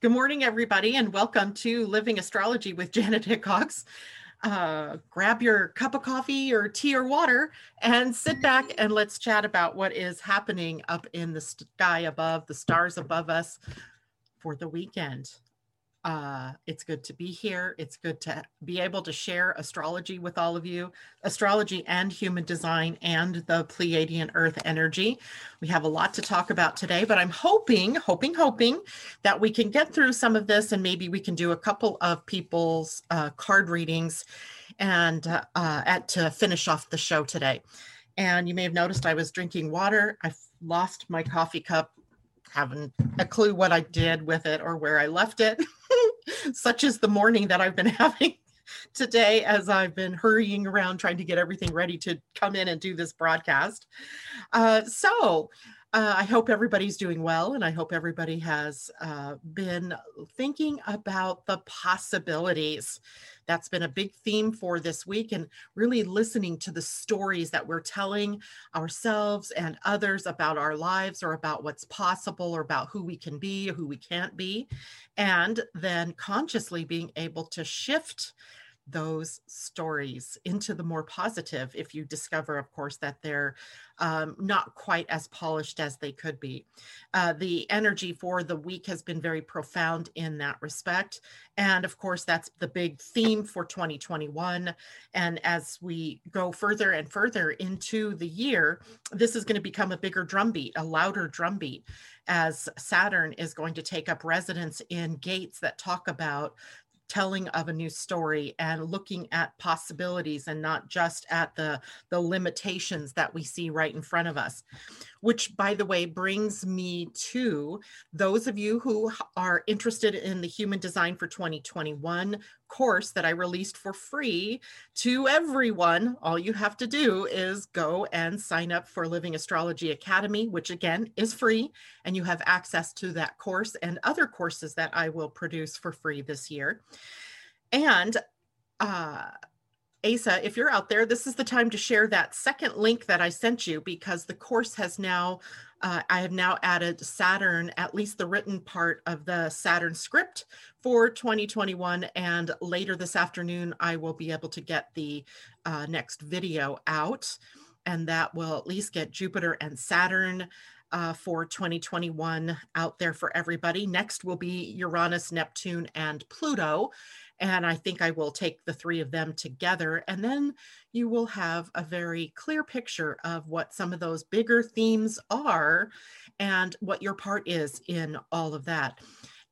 Good morning, everybody, and welcome to Living Astrology with Janet Hickox. Uh, grab your cup of coffee or tea or water and sit back and let's chat about what is happening up in the sky above, the stars above us for the weekend. Uh, it's good to be here. It's good to be able to share astrology with all of you, astrology and human design and the Pleiadian Earth energy. We have a lot to talk about today, but I'm hoping, hoping, hoping that we can get through some of this and maybe we can do a couple of people's uh, card readings and uh, uh at to finish off the show today. And you may have noticed I was drinking water. I lost my coffee cup haven't a clue what I did with it or where I left it. Such as the morning that I've been having today as I've been hurrying around trying to get everything ready to come in and do this broadcast. Uh, so, uh, I hope everybody's doing well, and I hope everybody has uh, been thinking about the possibilities. That's been a big theme for this week, and really listening to the stories that we're telling ourselves and others about our lives, or about what's possible, or about who we can be, who we can't be, and then consciously being able to shift those stories into the more positive if you discover, of course, that they're um, not quite as polished as they could be. Uh, the energy for the week has been very profound in that respect. And of course, that's the big theme for 2021. And as we go further and further into the year, this is going to become a bigger drumbeat, a louder drumbeat, as Saturn is going to take up residence in gates that talk about telling of a new story and looking at possibilities and not just at the the limitations that we see right in front of us. Which by the way brings me to those of you who are interested in the human design for 2021 course that I released for free to everyone. All you have to do is go and sign up for Living Astrology Academy, which again is free, and you have access to that course and other courses that I will produce for free this year. And uh, Asa, if you're out there, this is the time to share that second link that I sent you because the course has now, uh, I have now added Saturn, at least the written part of the Saturn script for 2021. And later this afternoon, I will be able to get the uh, next video out. And that will at least get Jupiter and Saturn uh, for 2021 out there for everybody. Next will be Uranus, Neptune, and Pluto. And I think I will take the three of them together. And then you will have a very clear picture of what some of those bigger themes are and what your part is in all of that.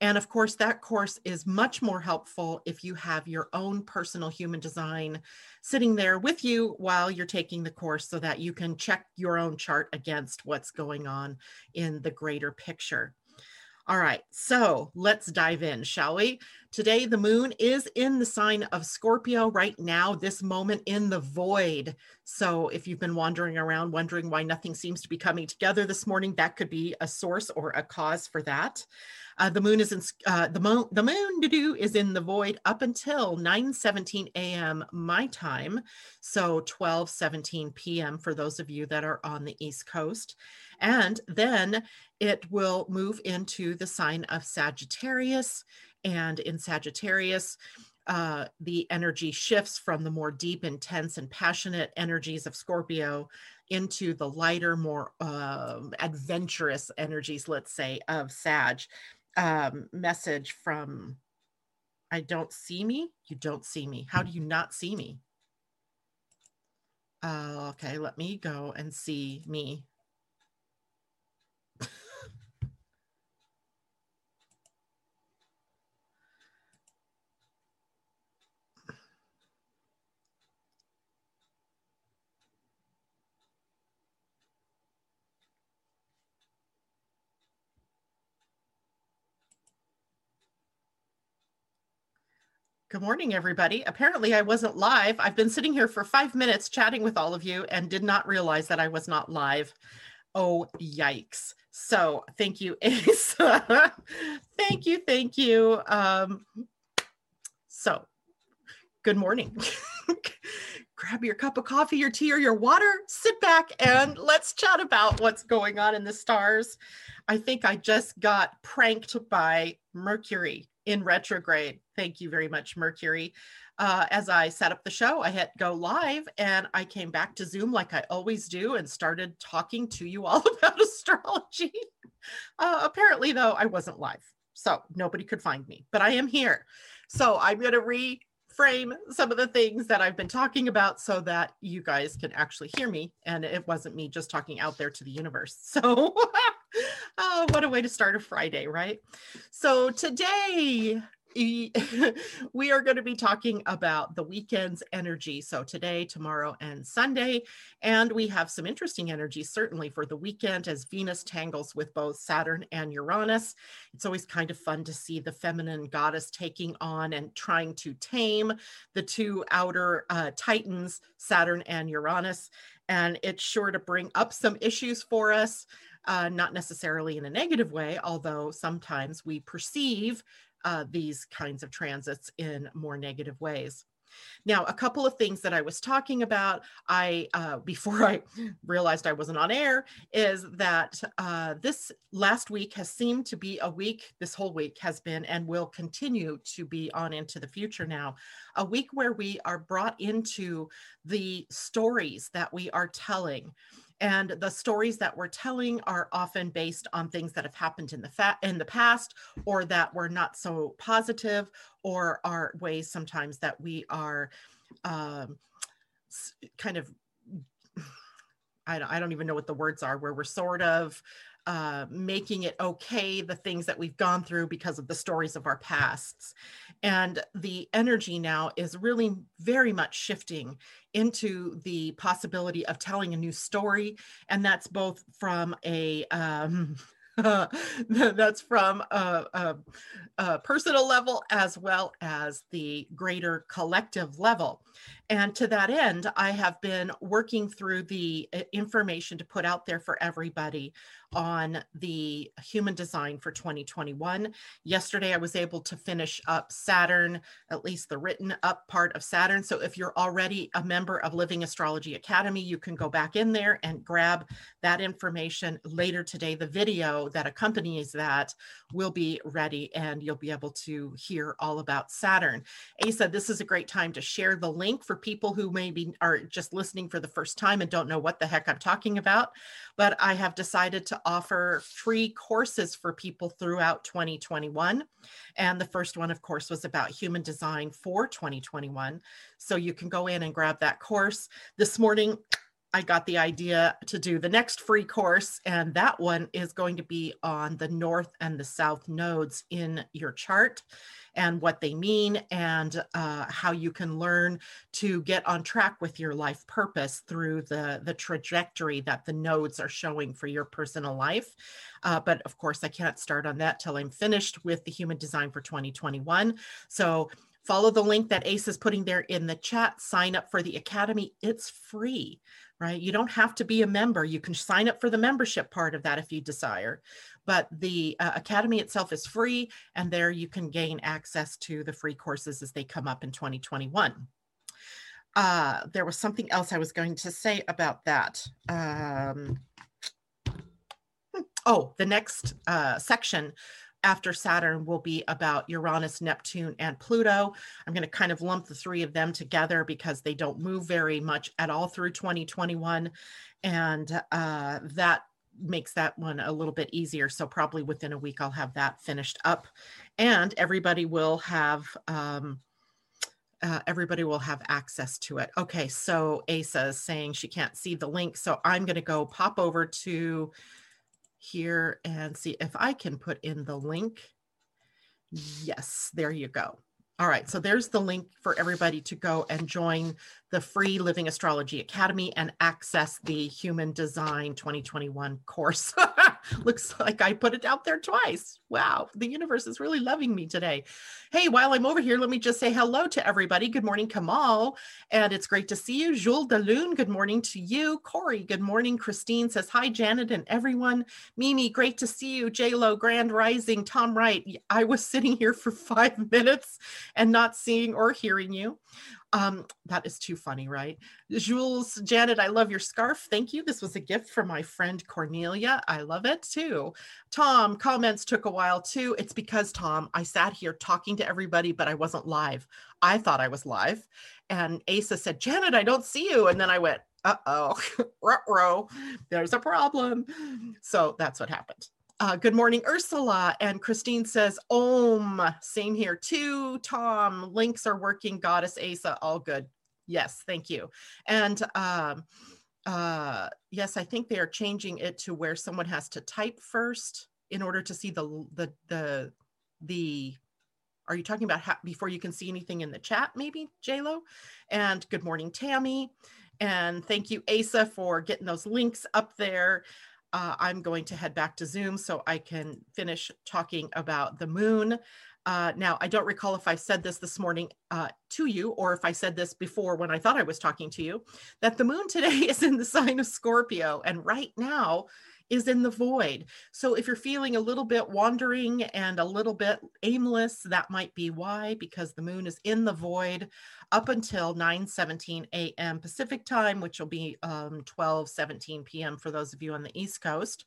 And of course, that course is much more helpful if you have your own personal human design sitting there with you while you're taking the course so that you can check your own chart against what's going on in the greater picture. All right, so let's dive in, shall we? Today, the moon is in the sign of Scorpio right now, this moment in the void. So, if you've been wandering around wondering why nothing seems to be coming together this morning, that could be a source or a cause for that. Uh, the moon is in uh, the moon. The moon do is in the void up until 9:17 a.m. my time, so 12:17 p.m. for those of you that are on the East Coast, and then it will move into the sign of Sagittarius, and in Sagittarius. Uh, the energy shifts from the more deep, intense, and passionate energies of Scorpio into the lighter, more uh, adventurous energies, let's say, of Sag um, message from I don't see me. You don't see me. How do you not see me? Uh, okay, let me go and see me. Good morning, everybody. Apparently, I wasn't live. I've been sitting here for five minutes chatting with all of you and did not realize that I was not live. Oh, yikes. So, thank you, Ace. thank you. Thank you. Um, so, good morning. grab your cup of coffee, your tea, or your water, sit back, and let's chat about what's going on in the stars. I think I just got pranked by Mercury in retrograde. Thank you very much, Mercury. Uh, as I set up the show, I hit go live and I came back to Zoom like I always do and started talking to you all about astrology. Uh, apparently, though, I wasn't live. So nobody could find me, but I am here. So I'm going to reframe some of the things that I've been talking about so that you guys can actually hear me and it wasn't me just talking out there to the universe. So, oh, what a way to start a Friday, right? So today, we are going to be talking about the weekend's energy. So today, tomorrow, and Sunday. And we have some interesting energy, certainly for the weekend as Venus tangles with both Saturn and Uranus. It's always kind of fun to see the feminine goddess taking on and trying to tame the two outer uh, titans, Saturn and Uranus. And it's sure to bring up some issues for us. Uh, not necessarily in a negative way, although sometimes we perceive uh, these kinds of transits in more negative ways. Now, a couple of things that I was talking about, I uh, before I realized I wasn't on air, is that uh, this last week has seemed to be a week. This whole week has been and will continue to be on into the future. Now, a week where we are brought into the stories that we are telling and the stories that we're telling are often based on things that have happened in the fa- in the past or that were not so positive or are ways sometimes that we are um, kind of I don't, I don't even know what the words are where we're sort of uh, making it okay the things that we've gone through because of the stories of our pasts and the energy now is really very much shifting into the possibility of telling a new story and that's both from a um, that's from a, a, a, personal level as well as the greater collective level. And to that end, I have been working through the uh, information to put out there for everybody on the human design for 2021. Yesterday, I was able to finish up Saturn, at least the written up part of Saturn. So if you're already a member of Living Astrology Academy, you can go back in there and grab that information later today. The video that accompanies that will be ready and you'll be able to hear all about Saturn. Asa, this is a great time to share the link for people who maybe are just listening for the first time and don't know what the heck I'm talking about. But I have decided to offer free courses for people throughout 2021. And the first one, of course, was about human design for 2021. So you can go in and grab that course. This morning, I got the idea to do the next free course, and that one is going to be on the north and the south nodes in your chart and what they mean, and uh, how you can learn to get on track with your life purpose through the, the trajectory that the nodes are showing for your personal life. Uh, but of course, I can't start on that till I'm finished with the human design for 2021. So follow the link that Ace is putting there in the chat, sign up for the Academy. It's free right? You don't have to be a member. You can sign up for the membership part of that if you desire. But the uh, Academy itself is free, and there you can gain access to the free courses as they come up in 2021. Uh, there was something else I was going to say about that. Um, hmm, oh, the next uh, section after Saturn will be about Uranus, Neptune, and Pluto. I'm going to kind of lump the three of them together because they don't move very much at all through 2021. And uh, that makes that one a little bit easier. So, probably within a week, I'll have that finished up. And everybody will have. Um, uh, everybody will have access to it. Okay, so Asa is saying she can't see the link. So I'm going to go pop over to here and see if I can put in the link. Yes, there you go. All right, so there's the link for everybody to go and join the free Living Astrology Academy and access the Human Design 2021 course. Looks like I put it out there twice. Wow, the universe is really loving me today. Hey, while I'm over here, let me just say hello to everybody. Good morning, Kamal. And it's great to see you. Jules Daloon, good morning to you. Corey, good morning. Christine says, Hi, Janet and everyone. Mimi, great to see you. Lo, Grand Rising. Tom Wright, I was sitting here for five minutes and not seeing or hearing you. Um, that is too funny, right? Jules, Janet, I love your scarf. Thank you. This was a gift from my friend Cornelia. I love it too. Tom, comments took a while too. It's because, Tom, I sat here talking to everybody, but I wasn't live. I thought I was live. And Asa said, Janet, I don't see you. And then I went, uh oh, there's a problem. So that's what happened. Uh, good morning, Ursula. And Christine says, Om. Same here too. Tom, links are working. Goddess Asa, all good. Yes, thank you. And um, uh, yes, I think they are changing it to where someone has to type first in order to see the the the the. Are you talking about how, before you can see anything in the chat, maybe, JLo? And good morning, Tammy. And thank you, Asa, for getting those links up there uh, I'm going to head back to Zoom so I can finish talking about the moon. Uh, now, I don't recall if I said this this morning uh, to you or if I said this before when I thought I was talking to you, that the moon today is in the sign of Scorpio. And right now, is in the void. So if you're feeling a little bit wandering and a little bit aimless, that might be why, because the moon is in the void up until 9 17 a.m. Pacific time, which will be um, 12 17 p.m. for those of you on the East Coast.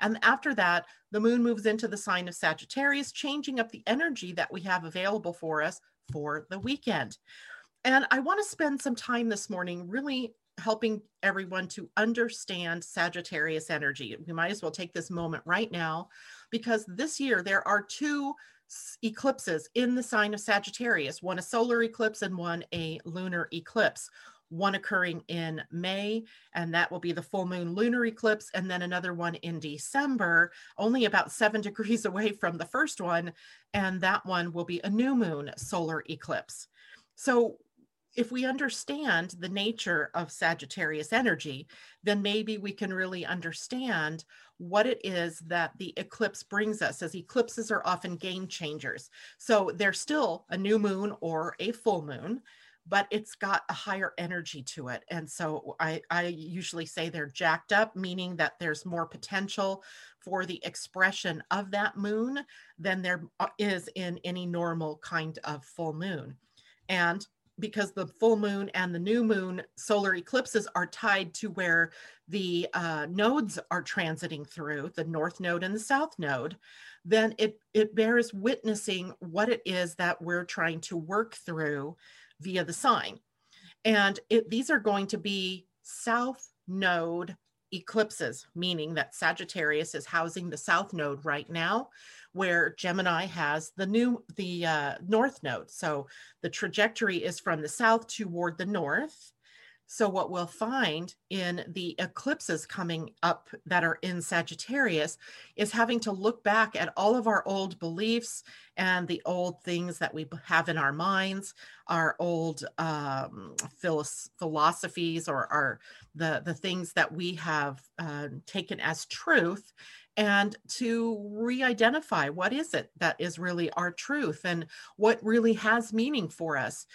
And after that, the moon moves into the sign of Sagittarius, changing up the energy that we have available for us for the weekend. And I want to spend some time this morning really helping everyone to understand Sagittarius energy. We might as well take this moment right now because this year there are two eclipses in the sign of Sagittarius one a solar eclipse and one a lunar eclipse. One occurring in May, and that will be the full moon lunar eclipse, and then another one in December, only about seven degrees away from the first one, and that one will be a new moon solar eclipse. So, if we understand the nature of Sagittarius energy, then maybe we can really understand what it is that the eclipse brings us, as eclipses are often game changers. So they're still a new moon or a full moon, but it's got a higher energy to it. And so I, I usually say they're jacked up, meaning that there's more potential for the expression of that moon than there uh, in any normal kind of full moon. And because the full moon and the new moon solar eclipses are tied to where the uh, nodes are transiting through the north node and the south node then it it bears witnessing what it is that we're trying to work through via the sign. And it, these are going to be south node eclipses meaning that sagittarius is housing the south node right now where Gemini has the new the uh, north node. So the trajectory is from the south toward the north. So what we'll find in the eclipses coming up that are in Sagittarius is having to look back at all of our old beliefs and the old things that we have in our minds, our old um, philosophies or our the the things that we have uh, taken as truth and to re-identify what is it that is really our truth and what really has meaning for us.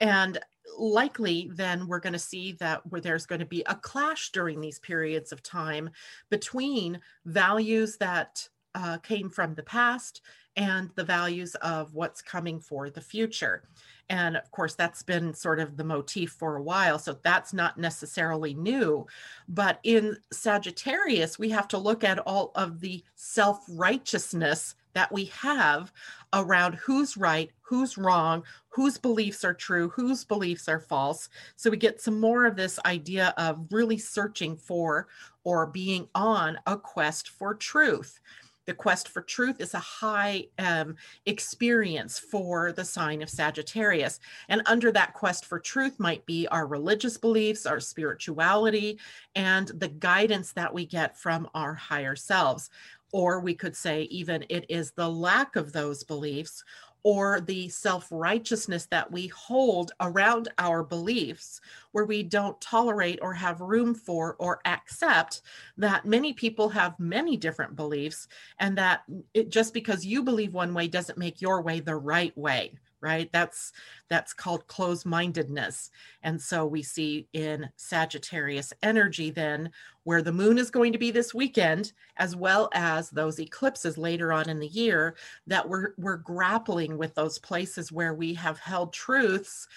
And likely then we're going to see that where there's going to be a clash during these periods of time between values that uh, came from the past and the values of what's coming for the future and of course, that's been sort of the motif for a while. So that's not necessarily new. But in Sagittarius, we have to look at all of the self righteousness that we have around who's right, who's wrong, whose beliefs are true, whose beliefs are false. So we get some more of this idea of really searching for or being on a quest for truth the quest for truth is a high um, experience for the sign of Sagittarius. And under that quest for truth might be our religious beliefs, our spirituality, and the guidance that we get from our higher selves. Or we could say, even it is the lack of those beliefs or the self righteousness that we hold around our beliefs, where we don't tolerate or have room for or accept that many people have many different beliefs, and that it, just because you believe one way doesn't make your way the right way right that's that's called closed-mindedness and so we see in sagittarius energy then where the moon is going to be this weekend as well as those eclipses later on in the year that we're we're grappling with those places where we have held truths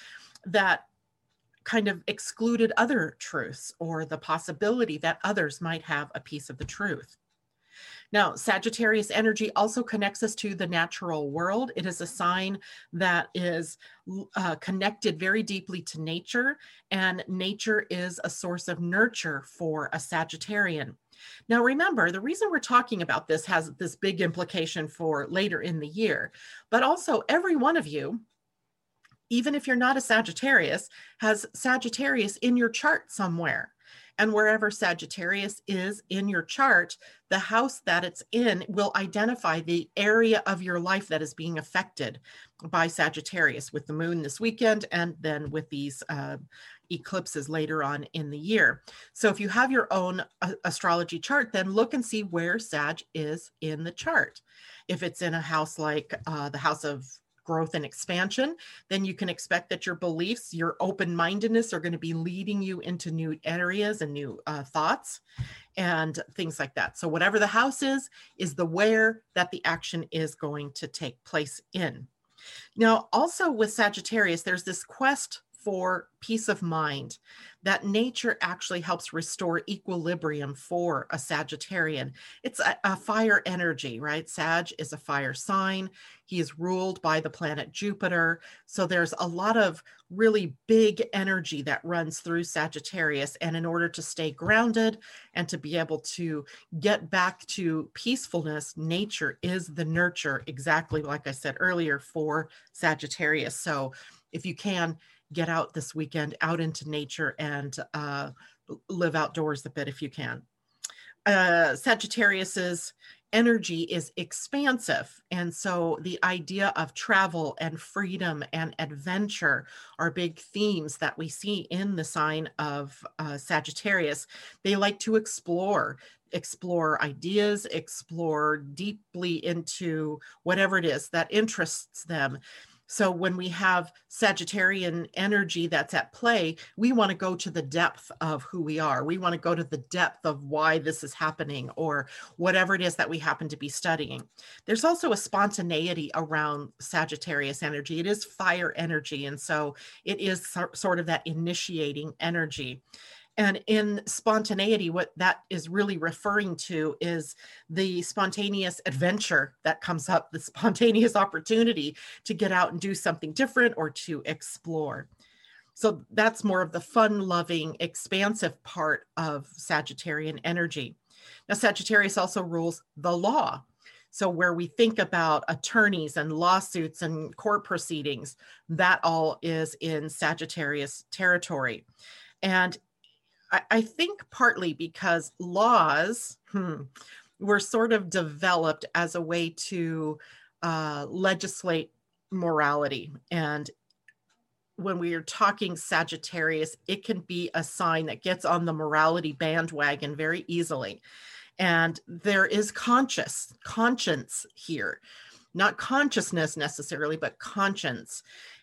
that kind of excluded other truths or the possibility that others might have a piece of the truth. Now, Sagittarius energy also connects us to the natural world. It is a sign that is uh, connected very deeply to nature, and nature is a source of nurture for a Sagittarian. Now, remember, the reason we're talking about this has this big implication for later in the year, but also every one of you, even if you're not a Sagittarius, has Sagittarius in your chart somewhere. And wherever Sagittarius is in your chart, the house that it's in will identify the area of your life that is being affected by Sagittarius with the moon this weekend and then with these uh, eclipses later on in the year. So if you have your own uh, astrology chart, then look and see where Sag is in the chart. If it's in a house like uh, the house of growth and expansion, then you can expect that your beliefs, your open mindedness are going to be leading you into new areas and new uh, thoughts and things like that. So, whatever the house is, is the where that the action is going to take place in. Now, also with Sagittarius, there's this quest for peace of mind, that nature actually helps restore equilibrium for a Sagittarian. It's a, a, fire energy, right? Sag is a fire sign. He is ruled by the planet Jupiter. So there's a lot of really big energy that runs through Sagittarius. And in order to stay grounded and to be able to get back to peacefulness, nature is the nurture, exactly like I said earlier, for Sagittarius. So if you can, get out this weekend, out into nature, and uh, live outdoors a bit if you can. Uh, Sagittarius's energy is expansive. And so the idea of travel and freedom and adventure are big themes that we see in the sign of uh, Sagittarius. They like to explore, explore ideas, explore deeply into whatever it is that interests them. So when we have Sagittarian energy that's at play, we want to go to the depth of who we are. We want to go to the depth of why this is happening or whatever it is that we happen to be studying. There's also a spontaneity around Sagittarius energy. It is fire energy. And so it is sort of that initiating energy. And in spontaneity, what that is really referring to is the spontaneous adventure that comes up, the spontaneous opportunity to get out and do something different or to explore. So that's more of the fun loving, expansive part of Sagittarian energy. Now, Sagittarius also rules the law. So, where we think about attorneys and lawsuits and court proceedings, that all is in Sagittarius territory. And I, think partly because laws hmm, were sort of developed as a way to uh, legislate morality. And when we are talking Sagittarius, it can be a sign that gets on the morality bandwagon very easily. And there is conscious conscience here, not consciousness necessarily, but conscience.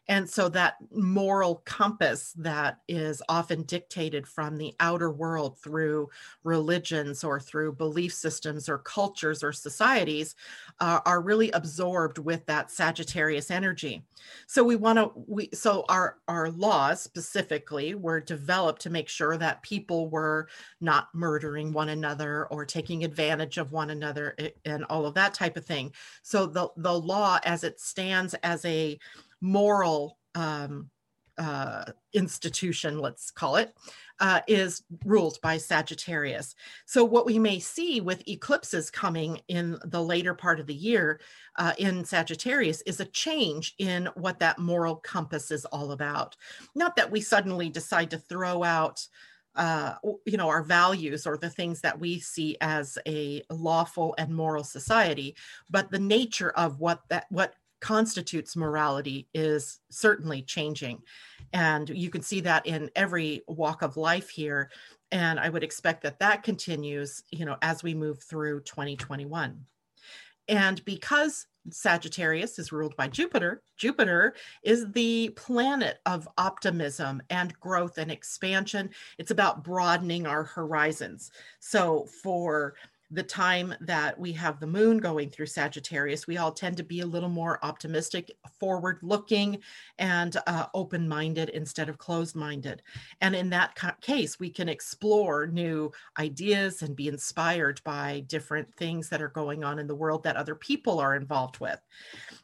And so that moral compass that is often dictated from the outer world through religions or through belief systems or cultures or societies uh, are really absorbed with that Sagittarius energy. So we want to we so our our laws specifically were developed to make sure that people were not murdering one another or taking advantage of one another and all of that type of thing. So the the law as it stands as a moral um, uh, institution, let's call it, uh, is ruled by Sagittarius. So, what we may see with eclipses coming in the later part of the year uh, in Sagittarius is a change in what that moral compass is all about. Not that we suddenly decide to throw out. Uh, you know our values or the things that we see as a lawful and moral society but the nature of what that what constitutes morality is certainly changing. And you can see that in every walk of life here. And I would expect that that continues, you know, as we move through 2021. And because Sagittarius is ruled by Jupiter. Jupiter is the planet of optimism and growth and expansion. It's about broadening our horizons. So, for the time that we have the moon going through Sagittarius, we all tend to be a little more optimistic, forward looking, and uh, open minded instead of closed minded. And in that ca- case, we can explore new ideas and be inspired by different things that are going on in the world that other people are involved with.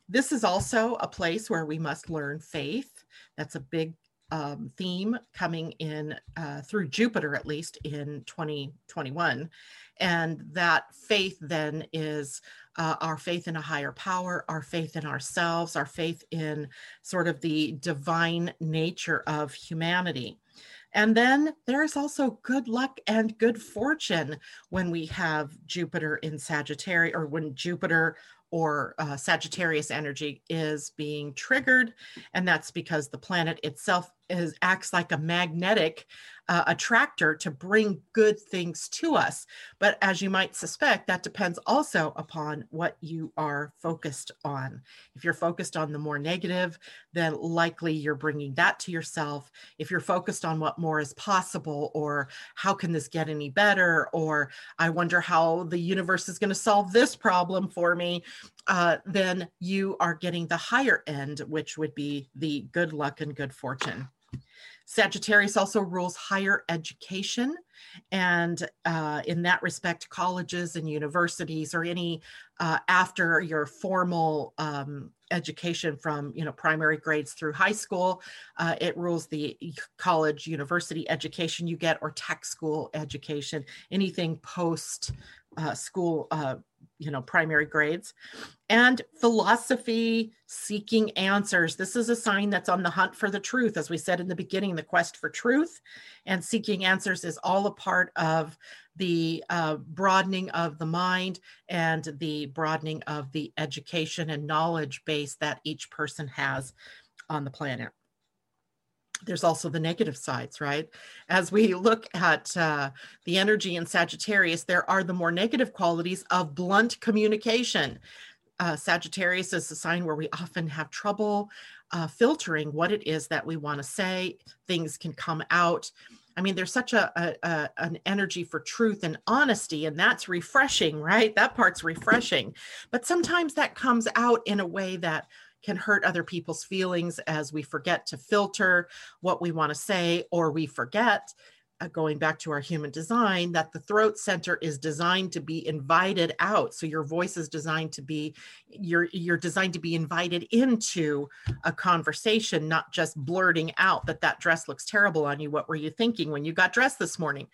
This is also a place where we must learn faith. That's a big um, theme coming in uh, through Jupiter, at least in 2021. And that faith then is uh, our faith in a higher power, our faith in ourselves, our faith in sort of the divine nature of humanity. And then there's also good luck and good fortune when we have Jupiter in Sagittarius or when Jupiter or uh, Sagittarius energy is being triggered. And that's because the planet itself is acts like a magnetic uh, attractor to bring good things to us. But as you might suspect, that depends also upon what you are focused on. If you're focused on the more negative, then likely you're bringing that to yourself. If you're focused on what more is possible, or how can this get any better, or I wonder how the universe is going to solve this problem for me, uh, then you are getting the higher end, which would be the good luck and good fortune. Sagittarius also rules higher education. And uh, in that respect, colleges and universities or any uh, after your formal um, education from you know primary grades through high school uh, it rules the college university education you get or tech school education anything post uh, school uh, you know primary grades. And philosophy seeking answers. This is a sign that's on the hunt for the truth. As we said in the beginning the quest for truth and seeking answers is all a part of the uh, broadening of the mind and the broadening of the education and knowledge base that each person has on the planet there's also the negative sides, right? As we look at uh, the energy in Sagittarius, there are the more negative qualities of blunt communication. Uh, Sagittarius is a sign where we often have trouble uh, filtering what it is that we want to say. Things can come out. I mean, there's such a, a, a, an energy for truth and honesty, and that's refreshing, right? That part's refreshing. But sometimes that comes out in a way that can hurt other people's feelings as we forget to filter what we want to say or we forget uh, going back to our human design that the throat center is designed to be invited out. So your voice is designed to be you're you're designed to be invited into a conversation not just blurting out that that dress looks terrible on you. What were you thinking when you got dressed this morning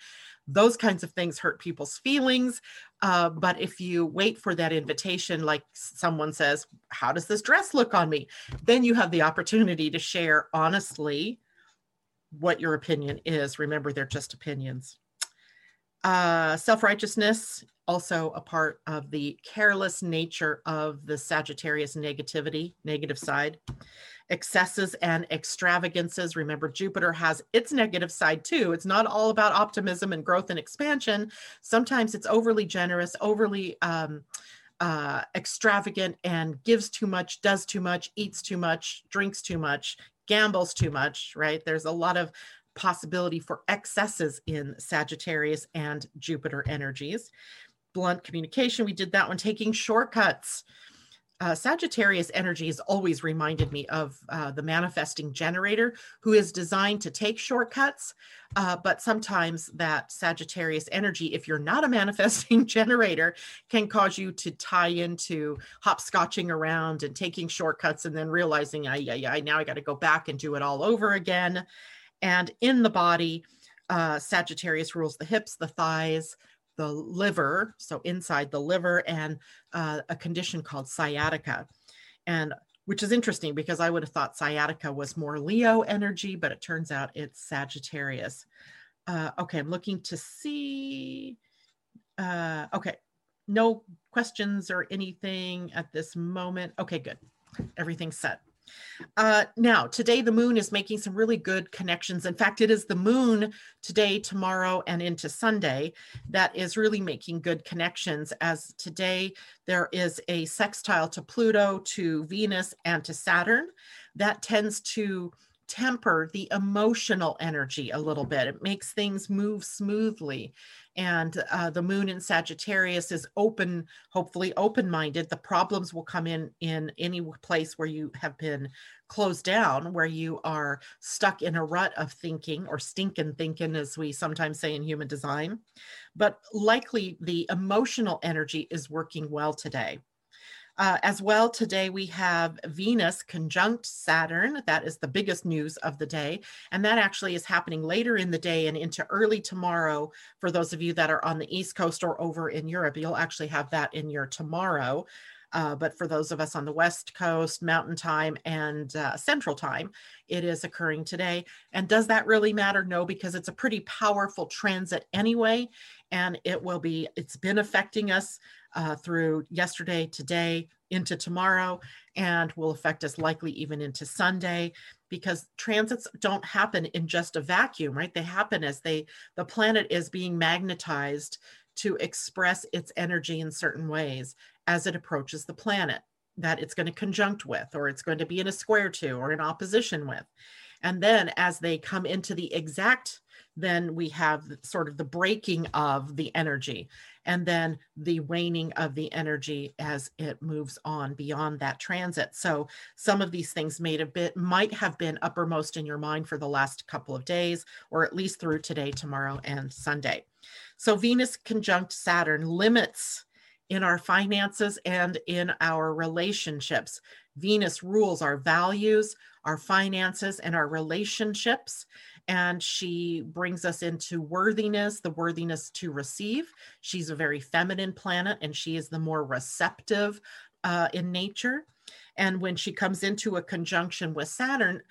those kinds of things hurt people's feelings. Uh, but if you wait for that invitation, like someone says, How does this dress look on me? Then you have the opportunity to share honestly what your opinion is. Remember, they're just opinions. Uh, Self righteousness, also a part of the careless nature of the Sagittarius negativity, negative side excesses and extravagances. Remember, Jupiter has its negative side too. It's not all about optimism and growth and expansion. Sometimes it's overly generous, overly um, uh, extravagant, and gives too much, does too much, eats too much, drinks too much, gambles too much, right? There's a lot of possibility for excesses in Sagittarius and Jupiter energies. Blunt communication, we did that one, taking shortcuts uh, Sagittarius energy has always reminded me of uh, the manifesting generator who is designed to take shortcuts. Uh, but sometimes that Sagittarius energy, if you're not a manifesting generator, can cause you to tie into hopscotching around and taking shortcuts and then realizing, I, I, I now I got to go back and do it all over again. And in the body, uh, Sagittarius rules the hips, the thighs, the liver, so inside the liver, and uh, a condition called sciatica. And which is interesting because I would have thought sciatica was more Leo energy, but it turns out it's Sagittarius. Uh, okay, I'm looking to see. Uh, okay, no questions or anything at this moment. Okay, good. Everything's set. Uh, now, today the moon is making some really good connections. In fact, it is the moon today, tomorrow, and into Sunday that is really making good connections. As today there is a sextile to Pluto, to Venus, and to Saturn that tends to temper the emotional energy a little bit. It makes things move smoothly. And uh, the moon in Sagittarius is open, hopefully open minded. The problems will come in in any place where you have been closed down, where you are stuck in a rut of thinking or stinking thinking, as we sometimes say in human design. But likely the emotional energy is working well today. Uh, as well, today we have Venus conjunct Saturn. That is the biggest news of the day. And that actually is happening later in the day and into early tomorrow. For those of you that are on the East Coast or over in Europe, you'll actually have that in your tomorrow. Uh, but for those of us on the West Coast, Mountain Time, and uh, Central Time, it is occurring today. And does that really matter? No, because it's a pretty powerful transit anyway. And it will be, it's been affecting us uh, through yesterday, today, into tomorrow, and will affect us likely even into Sunday because transits don't happen in just a vacuum, right? They happen as they the planet is being magnetized to express its energy in certain ways as it approaches the planet that it's going to conjunct with, or it's going to be in a square to, or in opposition with. And then as they come into the exact then we have sort of the breaking of the energy and then the waning of the energy as it moves on beyond that transit. So some of these things made a bit might have been uppermost in your mind for the last couple of days, or at least through today, tomorrow, and Sunday. So Venus conjunct Saturn limits in our finances and in our relationships. Venus rules our values, our finances, and our relationships and she brings us into worthiness, the worthiness to receive. She's a very feminine planet, and she is the more receptive uh, in nature. And when she comes into a conjunction with Saturn,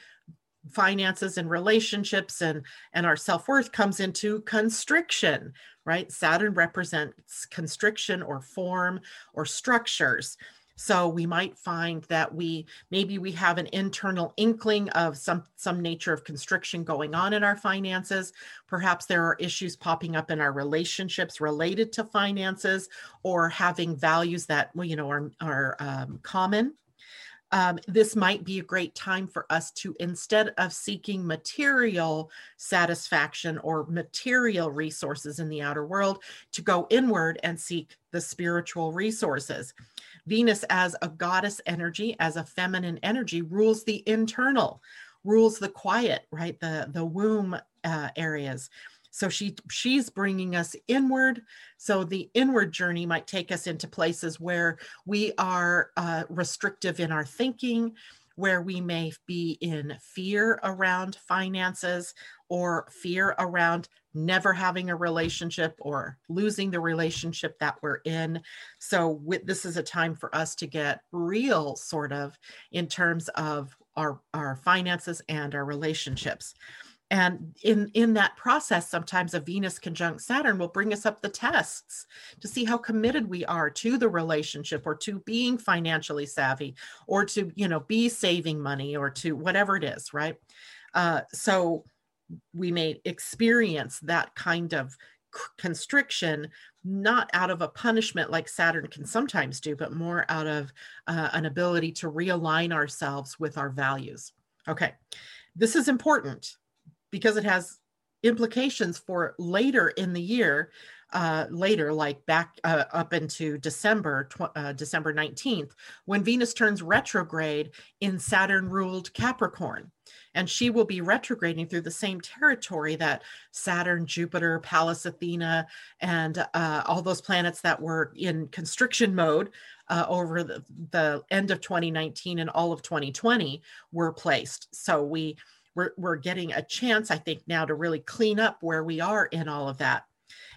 finances and relationships and and our self-worth comes into constriction right saturn represents constriction or form or structures so we might find that we maybe we have an internal inkling of some some nature of constriction going on in our finances. Perhaps there are issues popping up in our relationships related to finances or having values that well you know are are um, common. Um, this might be a great time for us to, instead of seeking material satisfaction or material resources in the outer world, to go inward and seek the spiritual resources. Venus as a goddess energy, as a feminine energy, rules the internal, rules the quiet, right? The the womb uh, areas. So she she's bringing us inward. So the inward journey might take us into places where we are uh, restrictive in our thinking, where we may be in fear around finances or fear around never having a relationship or losing the relationship that we're in. So with, this is a time for us to get real sort of in terms of our our finances and our relationships. And in, in that process, sometimes a Venus conjunct Saturn will bring us up the tests to see how committed we are to the relationship or to being financially savvy or to, you know, be saving money or to whatever it is, right? Uh, so we may experience that kind of constriction not out of a punishment like saturn can sometimes do but more out of uh, an ability to realign ourselves with our values. Okay. This is important because it has implications for later in the year uh, later, like back uh, up into December, tw- uh, December 19th, when Venus turns retrograde in Saturn ruled Capricorn. And she will be retrograding through the same territory that Saturn, Jupiter, Pallas Athena, and uh, all those planets that were in constriction mode uh, over the, the end of 2019 and all of 2020 were placed. So we we're, we're getting a chance, I think, now to really clean up where we are in all of that.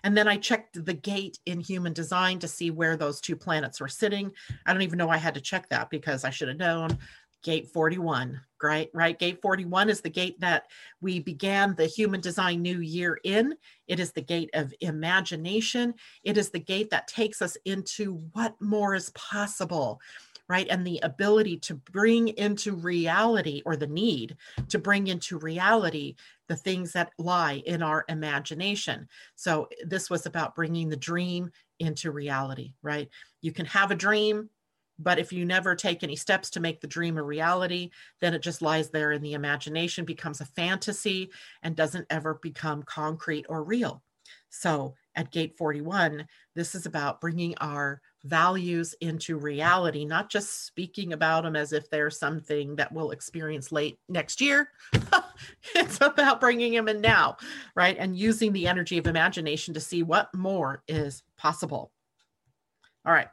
And then I checked the gate in human design to see where those two planets were sitting. I don't even know I had to check that because I should have known. Gate 41, right? Right. Gate 41 is the gate that we began the human design new year in. It is the gate of imagination. It is the gate that takes us into what more is possible right? And the ability to bring into reality or the need to bring into reality the things that lie in our imagination. So eh, this was about bringing the dream into reality, right? You can have a dream, But if you never take any steps to make the dream a reality, then it just lies there in the imagination, becomes a fantasy, and doesn't ever become concrete or real. So at Gate 41, this is about bringing our values into reality, not just speaking about them as if they're something that we'll experience late next year. it's about bringing them in now, right? And using the energy of imagination to see what more is possible. All right.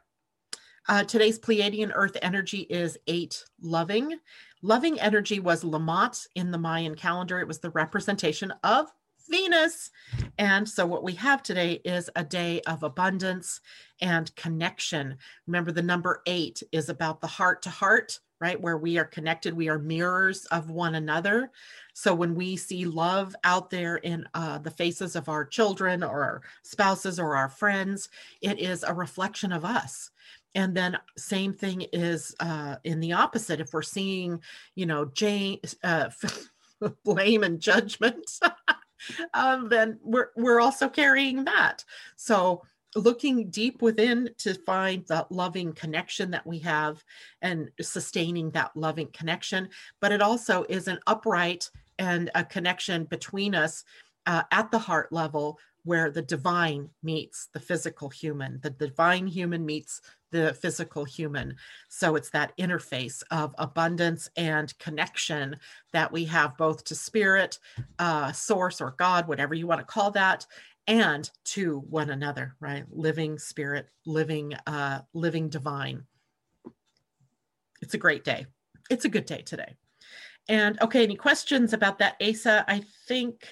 Uh, today's Pleiadian Earth energy is eight loving. Loving energy was Lamat in the Mayan calendar. It was the representation of Venus. And so, what we have today is a day of abundance and connection. Remember, the number eight is about the heart to heart, right? Where we are connected, we are mirrors of one another. So, when we see love out there in uh, the faces of our children or our spouses or our friends, it is a reflection of us and then same thing is uh, in the opposite if we're seeing you know jane uh, blame and judgment um, then we're we're also carrying that. So looking deep within to find that loving connection that we have and sustaining that loving connection but it also is an upright and a connection between us uh, at the heart level where the divine meets the physical human the divine human meets the physical human. So it's that interface of abundance and connection that we have both to spirit, uh, source, or God, whatever you want to call that, and to one another, right? Living spirit, living, uh, living divine. It's a great day. It's a good day today. And okay, any questions about that, Asa? I think.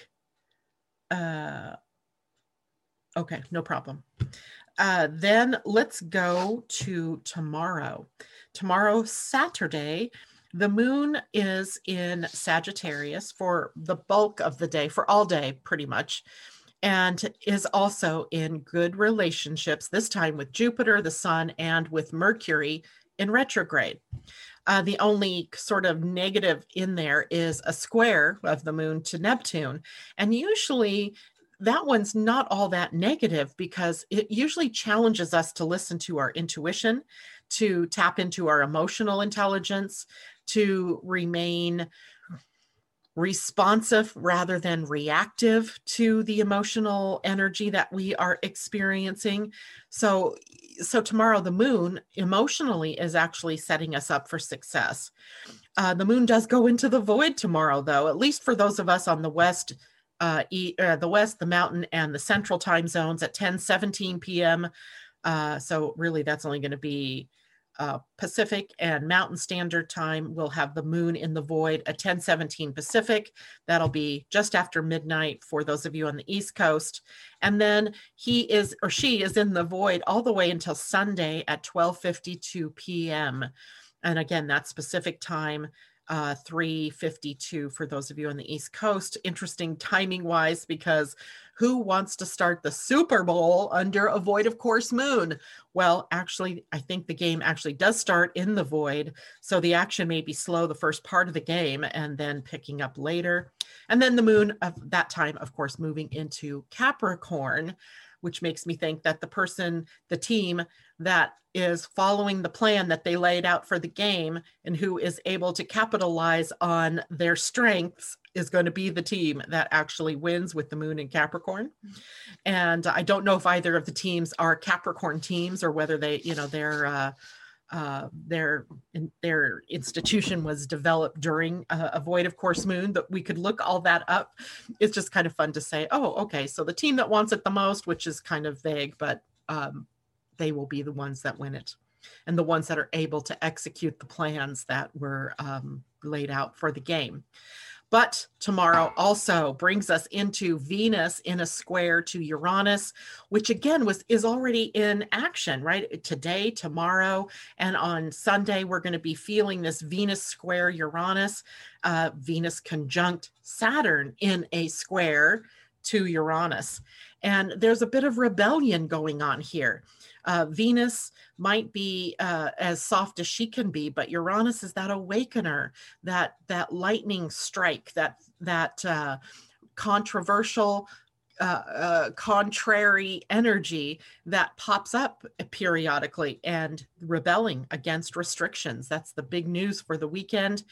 Uh, okay, no problem. Uh, then let's go to tomorrow. Tomorrow, Saturday, the moon is in Sagittarius for the bulk of the day, for all day, pretty much, and is also in good relationships, this time with Jupiter, the sun, and with Mercury in retrograde. Uh, the only sort of negative in there is a square of the moon to Neptune. And usually that one's not all that negative because it usually challenges us to listen to our intuition, to tap into our emotional intelligence, to remain responsive rather than reactive to the emotional energy that we are experiencing. So so tomorrow the moon emotionally is actually setting us up for success. Uh, the moon does go into the void tomorrow though at least for those of us on the west uh, e- uh, the west, the mountain, and the central time zones at 10 17 p.m. Uh, so, really, that's only going to be uh, Pacific and Mountain Standard Time. We'll have the moon in the void at 10 17 Pacific. That'll be just after midnight for those of you on the East Coast. And then he is or she is in the void all the way until Sunday at 12 52 p.m. And again, that's Pacific time uh, 352 for those of you on the East Coast. Interesting timing wise, because who wants to start the Super Bowl under a void of course moon? Well, actually, I think the game actually does start in the void. So the action may be slow the first part of the game and then picking up later. And then the moon of that time, of course, moving into Capricorn which makes me think that the person, the team that is following the plan that they laid out for the game and who is able to capitalize on their strengths is going to be the team that actually wins with the moon in Capricorn. And I don't know if either of the teams are Capricorn teams or whether they, you know, they're uh, uh, their their institution was developed during a, void of course moon that we could look all that up. It's just kind of fun to say oh okay so the team that wants it the most which is kind of vague but um, they will be the ones that win it. And the ones that are able to execute the plans that were um, laid out for the game but tomorrow also brings us into Venus in a square to Uranus, which again was is already in action, right? Today, tomorrow, and on Sunday, we're going to be feeling this Venus square Uranus, uh, Venus conjunct Saturn in a square to Uranus. And there's a bit of rebellion going on here. Uh, Venus might be uh, as soft as she can be, but Uranus is that awakener, that that lightning strike, that that uh, controversial uh, uh, contrary energy that pops up periodically and rebelling against restrictions. That's the big news for the weekend.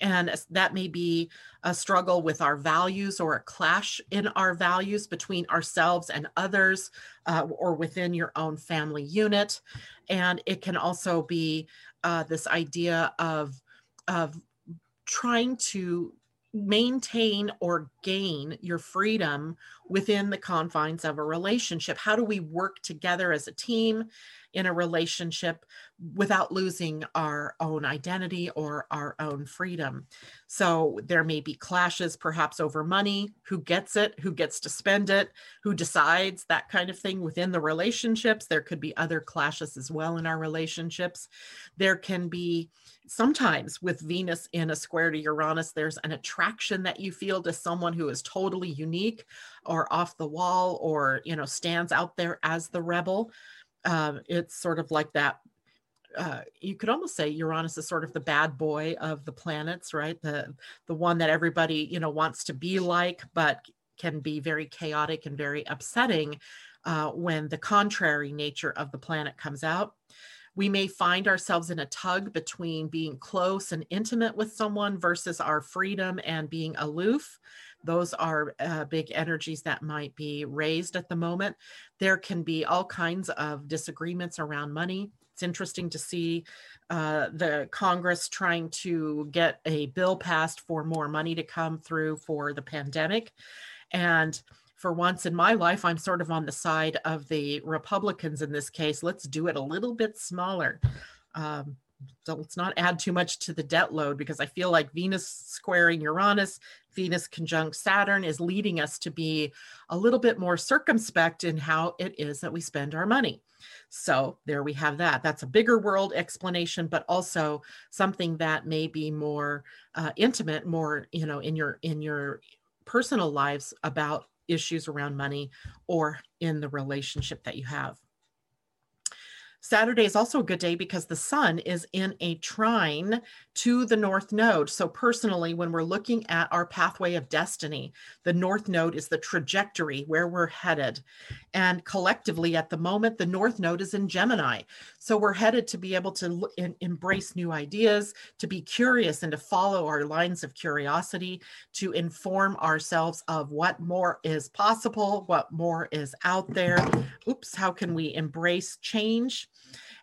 And that may be a struggle with our values or a clash in our values between ourselves and others uh, or within your own family unit. And it can also be uh, this idea of, of trying to maintain or gain your freedom within the confines of a relationship? How do we work together as a team in a relationship without losing our own identity or our own freedom? So there may be clashes perhaps over money, who gets it, who gets to spend it, who decides that kind of thing within the relationships. There could be other clashes as well in our relationships. There can be sometimes with Venus in a square to Uranus, there's an attraction that you feel to someone who is totally unique or off the wall or, you know, stands out there as the rebel. Uh, it's sort of like that. Uh, you could almost say Uranus is sort of the bad boy of the planets, right? The the one that everybody you know wants to be like, but can be very chaotic and very upsetting uh, when the contrary nature of the planet comes out. We may find ourselves in a tug between being close and intimate with someone versus our freedom and being aloof. Those are uh, big energies that might be raised at the moment. There can be all kinds of disagreements around money. It's interesting to see uh, the Congress trying to get a bill passed for more money to come through for the pandemic. And for once in my life, I'm sort of on the side of the Republicans in this case. Let's do it a little bit smaller. Um, so let's not add too much to the debt load because I feel like Venus squaring Uranus, Venus conjunct Saturn is leading us to be a little bit more circumspect in how it is that we spend our money. So there we have that. That's a bigger world explanation, but also something that may be more uh, intimate, more you know, in your in your personal lives about issues around money or in the relationship that you have. Saturday is also a good day because the sun is in a trine to the north node. So, personally, when we're looking at our pathway of destiny, the north node is the trajectory where we're headed. And collectively, at the moment, the north node is in Gemini. So, we're headed to be able to and embrace new ideas, to be curious and to follow our lines of curiosity, to inform ourselves of what more is possible, what more is out there. Oops, how can we embrace change?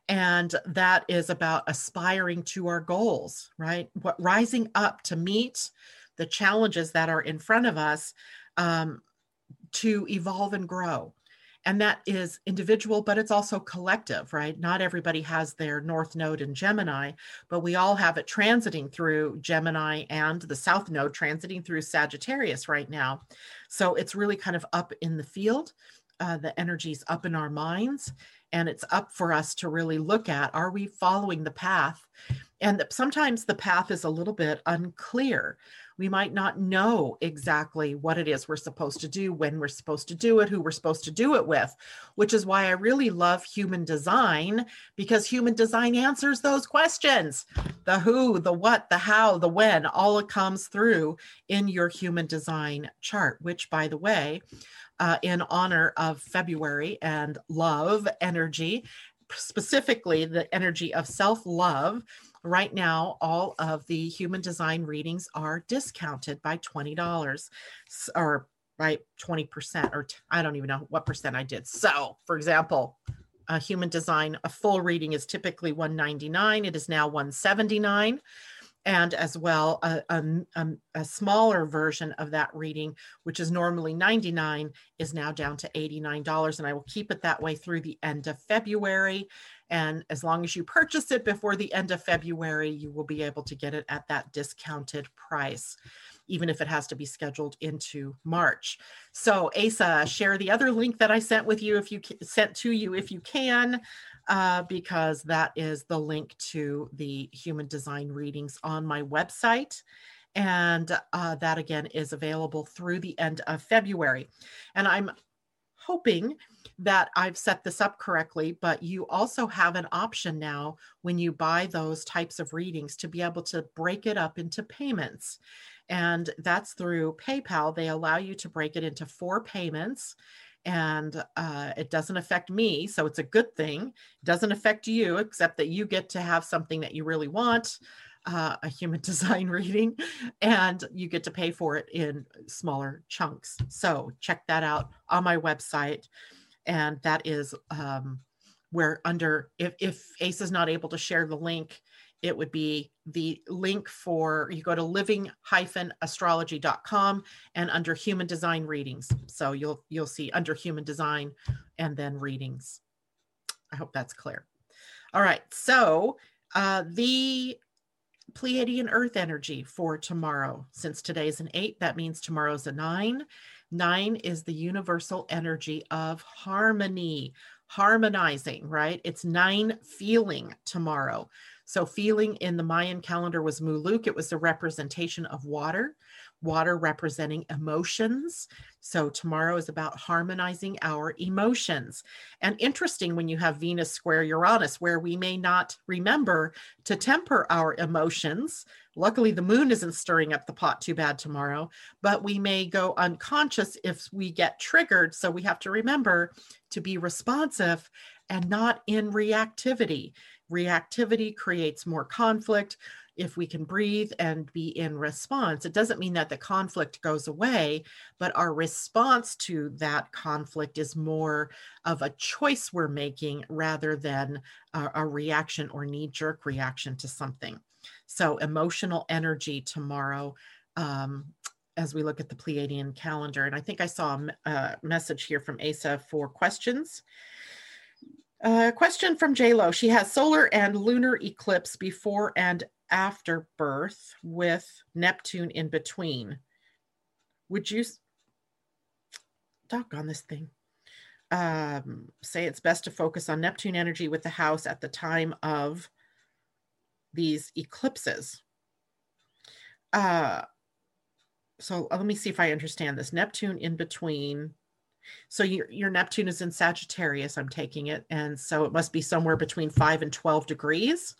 And that is about aspiring to our goals right? What rising up to meet the challenges that are in front of us um, to evolve and grow. And that is individual but it's also collective right? Not everybody has their north node in gemini but we all have it transiting through gemini and the south node transiting through sagittarius right now. So it's really kind of up in the field. Uh, the energy's up in our minds and it's up for us to really look at are we following the path? And sometimes the path is a little bit unclear we might not know exactly what it is we're supposed to do when we're supposed to do it who we're supposed to do it with which is why i really love human design because human design answers those questions the who the what the how the when all it comes through in your human design chart which by the way uh, in honor of February and love energy, specifically the energy of self love. Right now, all of the human design readings are discounted by $20 or by 20%, or I don't even know what percent I did. So, for example, a human design, a full reading is typically 199. It is now 179 and as well a, a, a, smaller version of that reading which is normally 99 is now down to $89 and i will keep it that way through the end of february and as long as you purchase it before the end of february you will be able to get it at that discounted price even if it has to be scheduled into march so asa share the other link that i sent with you if you sent to you if you can uh, because that is the link to the human design readings on my website. And uh, that again is available through the end of February. And I'm hoping that I've set this up correctly, but you also have an option now when you buy those types of readings to be able to break it up into payments. And that's through PayPal. They allow you to break it into four payments and uh, it doesn't affect me. So it's a good thing. It doesn't affect you, except that you get to have something that you really want. Uh, a human design reading, and you get to pay for it in smaller chunks. So check that out on my website and that is um, where under if if Asa is not able to share the link it would be the link for you go to living-astrology.com and under human design readings. So you'll you'll see under human design and then readings. I hope that's clear. All right so uh, the pleiadian earth energy for tomorrow since today's an eight that means tomorrow's a nine Nine is the universal energy of harmony, harmonizing, right? It's nine feeling tomorrow. So, feeling in the Mayan calendar was Muluk, it was a representation of water water representing emotions. So tomorrow is about harmonizing our emotions. And interesting when you have Venus square Uranus, where we may not remember to temper our emotions. Luckily, the moon isn't stirring up the pot too bad tomorrow, but we may go unconscious if we get triggered. So we have to remember to be responsive and not in reactivity. Reactivity creates more conflict if we can breathe and be in response, it doesn't mean that the conflict goes away, but our response to that conflict is more of a choice we're making rather than a, a reaction or knee jerk reaction to something. So, emotional energy tomorrow. Um, as we look at the Pleiadian calendar. And I think I saw a, message here from Asa for questions. A uh, question from JLo. She has solar and lunar eclipse before and after birth with Neptune in between. Would you, talk on this thing, um, say it's best to focus on Neptune energy with the house at the time of these eclipses? Uh, so let me see if I understand this. Neptune in between. So your your Neptune is in Sagittarius, I'm taking it, and so it must be somewhere between five and twelve degrees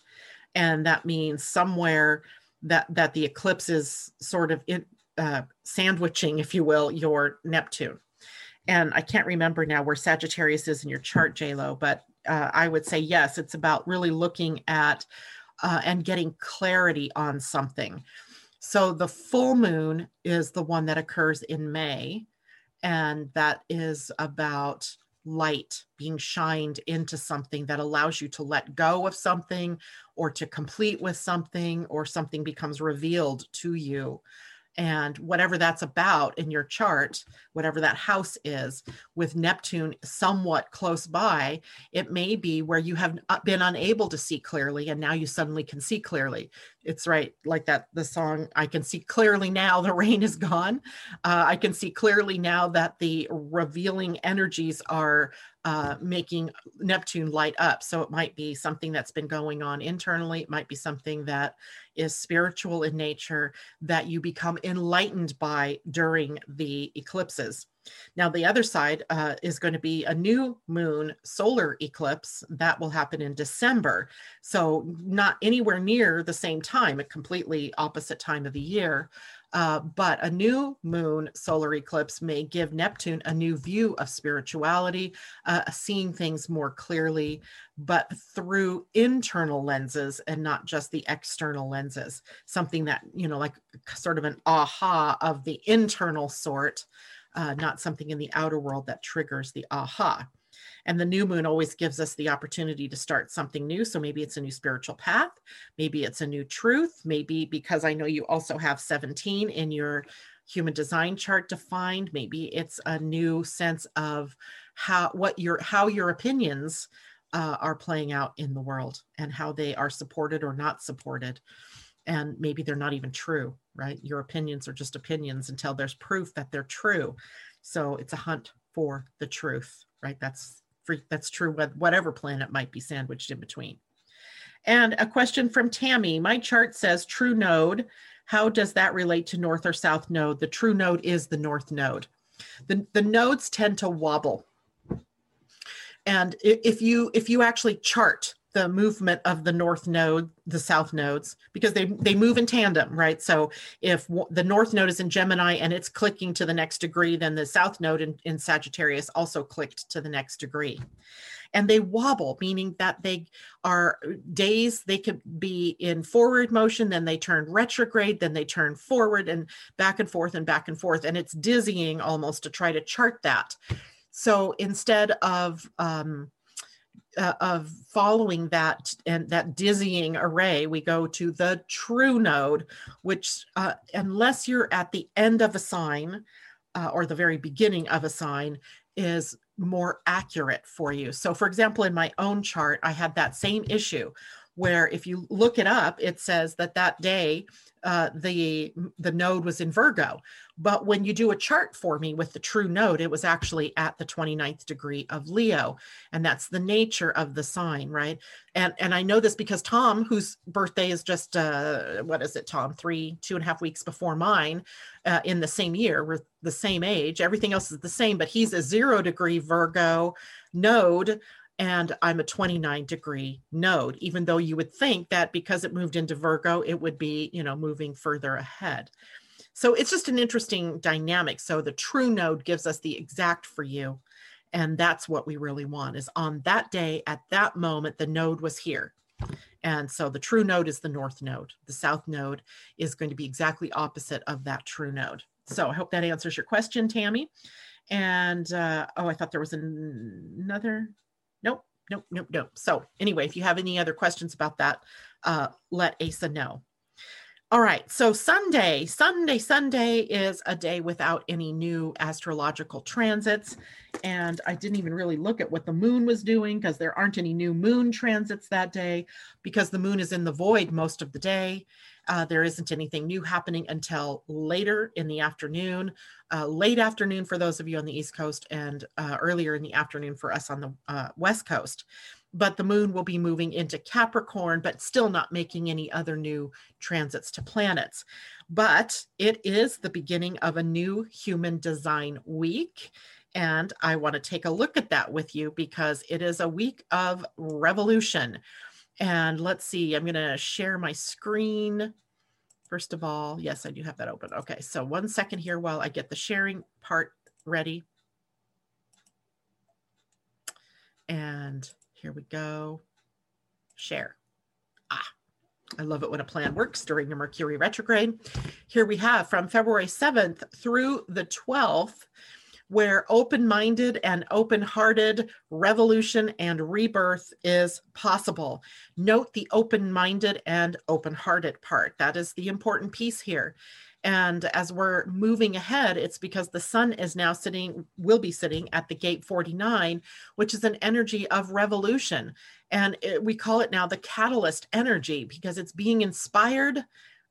and that means somewhere that that the eclipse is sort of in, uh, sandwiching, if you will, your Neptune. And I can't remember now where Sagittarius is in your chart, JLo, but uh, I would say yes, it's about really looking at uh, and getting clarity on something. So the full moon is the one that occurs in May, and that is about light being shined into something that allows you to let go of something or to complete with something or something becomes revealed to you and whatever that's about in your chart, whatever that house is, with Neptune somewhat close by, it may be where you have been unable to see clearly and now you suddenly can see clearly. It's right, like that the song, I can see clearly now the rain is gone. Uh, I can see clearly now that the revealing energies are uh, making Neptune light up. So it might be something that's been going on internally. It might be something that is spiritual in nature that you become enlightened by during the eclipses. Now, the other side uh, is going to be a new moon solar eclipse that will happen in December. So, not anywhere near the same time, a completely opposite time of the year. Uh, but a new moon solar eclipse may give Neptune a new view of spirituality, uh, seeing things more clearly, but through internal lenses and not just the external lenses. Something that, you know, like sort of an aha of the internal sort, uh, not something in the outer world that triggers the aha. And the new moon always gives us the opportunity to start something new. So maybe it's a new spiritual path, maybe it's a new truth, maybe because I know you also have 17 in your human design chart defined, maybe it's a new sense of how what your how your opinions uh, are playing out in the world and how they are supported or not supported. And maybe they're not even true right? Your opinions are just opinions until there's proof that they're true. So it's a hunt for the truth right? That's that's true with whatever planet might be sandwiched in between. And a question from Tammy. My chart says true node. How does that relate to north or south node? The true node is the north node. The, the nodes tend to wobble And if you if you actually chart the movement of the north node, the south nodes, because they they move in tandem, right? So if w- the north node is in Gemini and it's clicking to the next degree, then the south node in, in Sagittarius also clicked to the next degree. And they wobble, meaning that they are days, they could be in forward motion, then they turn retrograde, then they turn forward and back and forth and back and forth. And it's dizzying almost to try to chart that. So instead of um, uh, of following that and that dizzying array, we go to the true node, which uh, unless you're at the end of a sign uh, or the very beginning of a sign, is more accurate for you. So, for example, in my own chart, I had that same issue where if you look it up, it says that that day uh, the the node was in Virgo. But when you do a chart for me with the true node, it was actually at the 29th degree of Leo. And that's the nature of the sign, right? And and I know this because Tom, whose birthday is just uh, what is it, Tom? Three, two and a half weeks before mine, uh, in the same year, we're the same age. Everything else is the same, but he's a zero degree Virgo node and I'm a 29 degree node, even though you would think that because it moved into Virgo, it would be, you know, moving further ahead. So it's just an interesting dynamic. So the true node gives us the exact for you. And that's what we really want is on that day, at that moment, the node was here. And so the true node is the north node. The south node is going to be exactly opposite of that true node. So I hope that answers your question, Tammy. And uh, oh, I thought there was an, another nope, nope, nope. So anyway, if you have any other questions about that, uh, let Asa know. All right, so Sunday, Sunday, Sunday is a day without any new astrological transits. And I didn't even really look at what the moon was doing because there aren't any new moon transits that day because the moon is in the void most of the day. Uh, there isn't anything new happening until later in the afternoon, uh, late afternoon for those of you on the East Coast, and uh, earlier in the afternoon for us on the uh, West Coast. But the moon will be moving into Capricorn, but still not making any other new transits to planets. But it is the beginning of a new human design week. And I want to take a look at that with you because it is a week of revolution and let's see, I'm going to share my screen. First of all, yes, I do have that open. Okay, so one second here while I get the sharing part ready. And here we go. Share. Ah, I love it when a plan works during a Mercury retrograde. Here we have from February 7th through the 12th, where open minded and open hearted revolution and rebirth is possible. Note the open minded and open hearted part. That is the important piece here. And as we're moving ahead, it's because the sun is now sitting, will be sitting at the gate 49, which is an energy of revolution. And it, we call it now the catalyst energy because it's being inspired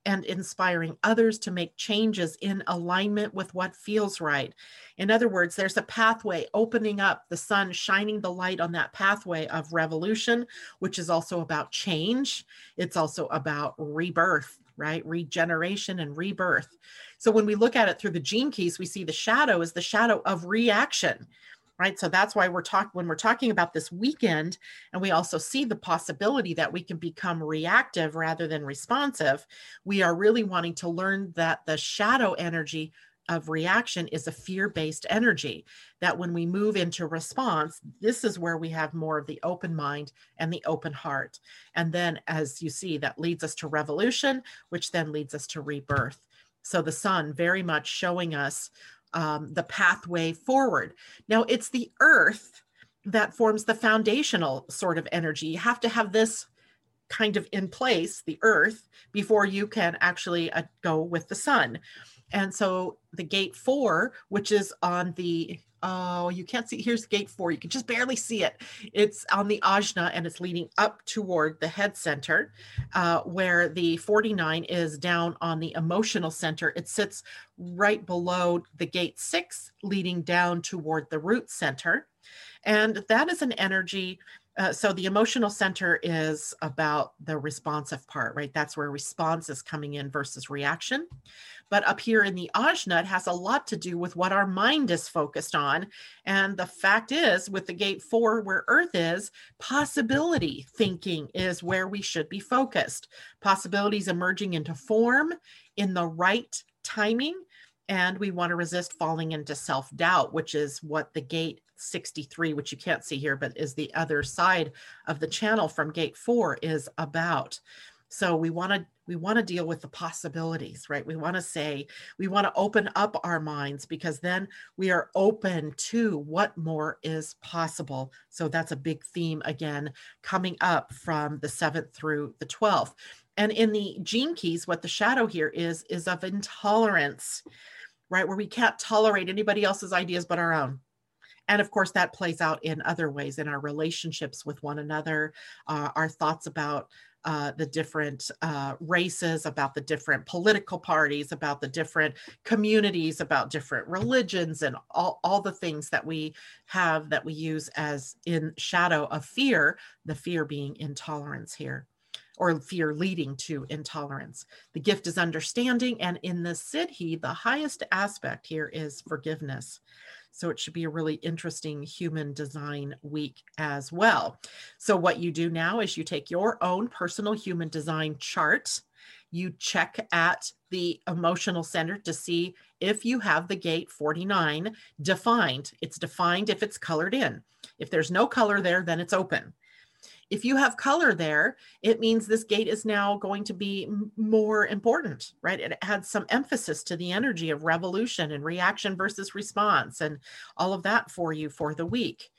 and inspiring others to make changes in alignment with what feels right. In other words, there's a pathway opening up, the sun shining the light on that pathway of revolution, which is also about change. It's also about rebirth, right? Regeneration and rebirth. So when we look at it through the gene keys, we see the shadow is the shadow of reaction right so that's why we're talking when we're talking about this weekend and we also see the possibility that we can become reactive rather than responsive we are really wanting to learn that the shadow energy of reaction is a fear based energy. That when we move into response, this is where we have more of the open mind and the open heart. And then, as you see, that leads us to revolution, which then leads us to rebirth. So the sun very much showing us um, the pathway forward. Now, it's the earth that forms the foundational sort of energy. You have to have this kind of in place, the earth, before you can actually uh, go with the sun. And so the gate four, which is on the oh, you can't see. Here's gate four. You can just barely see it. It's on the ajna and it's leading up toward the head center, uh, where the 49 is down on the emotional center. It sits right below the gate six, leading down toward the root center. And that is an energy Uh, so the emotional center is about the responsive part, right? That's where response is coming in versus reaction. But up here in the ajna, it has a lot to do with what our mind is focused on. And the fact is, with the gate four, where Earth is, possibility thinking is where we should be focused. Possibilities emerging into form in the right timing. And we want to resist falling into self doubt, which is what the gate 63, which you can't see here, but is the other side of the channel from gate four, is about. So we want to we want to deal with the possibilities, right? We want to say we want to open up our minds because then we are open to what more is possible. So that's a big theme again coming up from the 7th through the 12th. And in the gene keys what the shadow here is is of intolerance, right? Where we can't tolerate anybody else's ideas but our own and of course that plays out in other ways in our relationships with one another uh, our thoughts about uh, the different uh, races, about the different political parties, about the different communities, about different religions, and all, all the things that we have that we use as in shadow of fear, the fear being intolerance here or fear leading to intolerance. The gift is understanding, and in the Siddhi, the highest aspect here is forgiveness. So it should be a really interesting human design week as well. So, what you do now is you take your own personal human design chart, you check at the emotional center to see if you have the gate 49 defined. It's defined if it's colored in. If there's no color there, then it's open. If you have color there, it means this gate is now going to be more important, right? It adds some emphasis to the energy of revolution and reaction versus response and all of that for you for the week.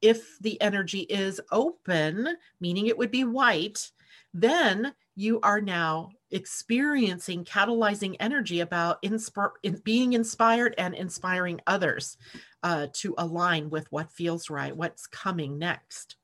If the energy is open, meaning it would be white, then you are now experiencing catalyzing energy about insp- in being inspired and inspiring others uh, to align with what feels right, what's coming next.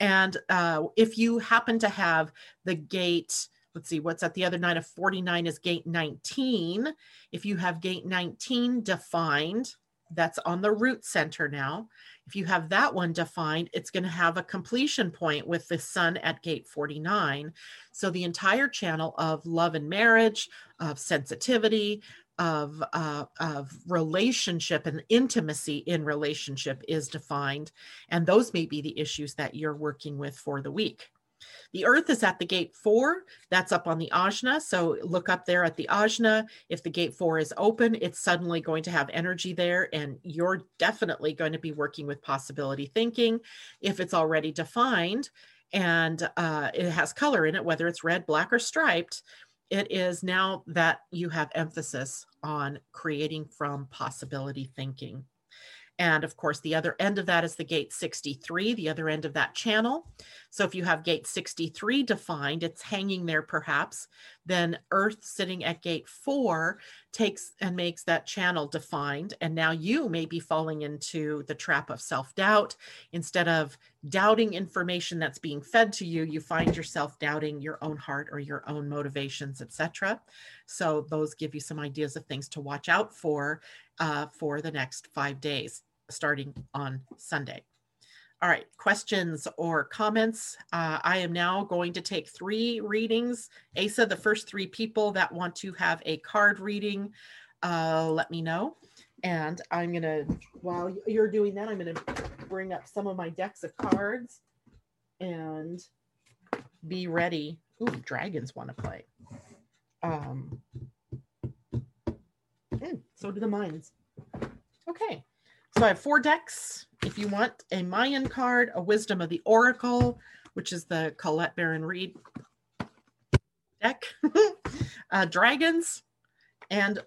And uh, if you happen to have the gate, let's see, what's at the other night of 49 is gate 19. If you have gate 19 defined, that's on the root center now. If you have that one defined, it's going to have a completion point with the sun at gate 49. So the entire channel of love and marriage, of sensitivity, of, uh, of relationship and intimacy in relationship is defined. And those may be the issues that you're working with for the week. The earth is at the gate four. That's up on the ajna. So look up there at the ajna. If the gate four is open, it's suddenly going to have energy there, and you're definitely going to be working with possibility thinking. If it's already defined and uh, it has color in it, whether it's red, black, or striped, it is now that you have emphasis on creating from possibility thinking. And of course, the other end of that is the gate 63, the other end of that channel. So if you have gate 63 defined, it's hanging there perhaps, then Earth sitting at gate four takes and makes that channel defined. And now you may be falling into the trap of self doubt. Instead of doubting information that's being fed to you, you find yourself doubting your own heart or your own motivations, etc. So those give you some ideas of things to watch out for uh, for the next five days starting on Sunday. All right, questions or comments? Uh, I am now going to take three readings. Asa, the first three people that want to have a card reading, uh, let me know. And I'm going to, while you're doing that, I'm going to bring up some of my decks of cards and be ready. Ooh, dragons want to play. Um, mm, so do the mines. Okay. So I have four decks. If you want a Mayan card, a Wisdom of the Oracle, which is the Colette Baron Reid deck, uh, dragons, and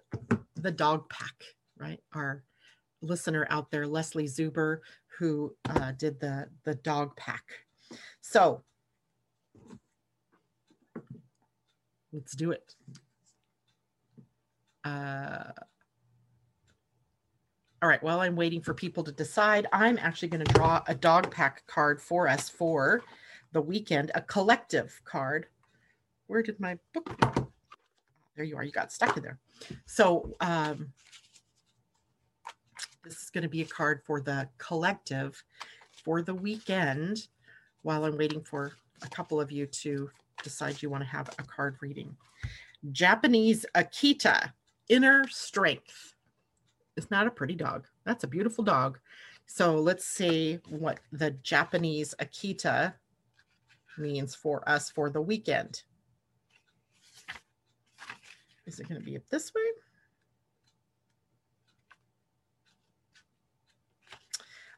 the dog pack, right? Our listener out there, Leslie Zuber, who uh, did the, the dog pack. So let's do it. Uh, all right, while I'm waiting for people to decide, I'm actually going to draw a dog pack card for us for the weekend, a collective card. Where did my book? There you are. You got stuck in there. So um, this is going to be a card for the collective for the weekend while I'm waiting for a couple of you to decide you want to have a card reading. Japanese Akita, inner strength. It's not a pretty dog. That's a beautiful dog. So let's see what the Japanese Akita means for us for the weekend. Is it going to be up this way?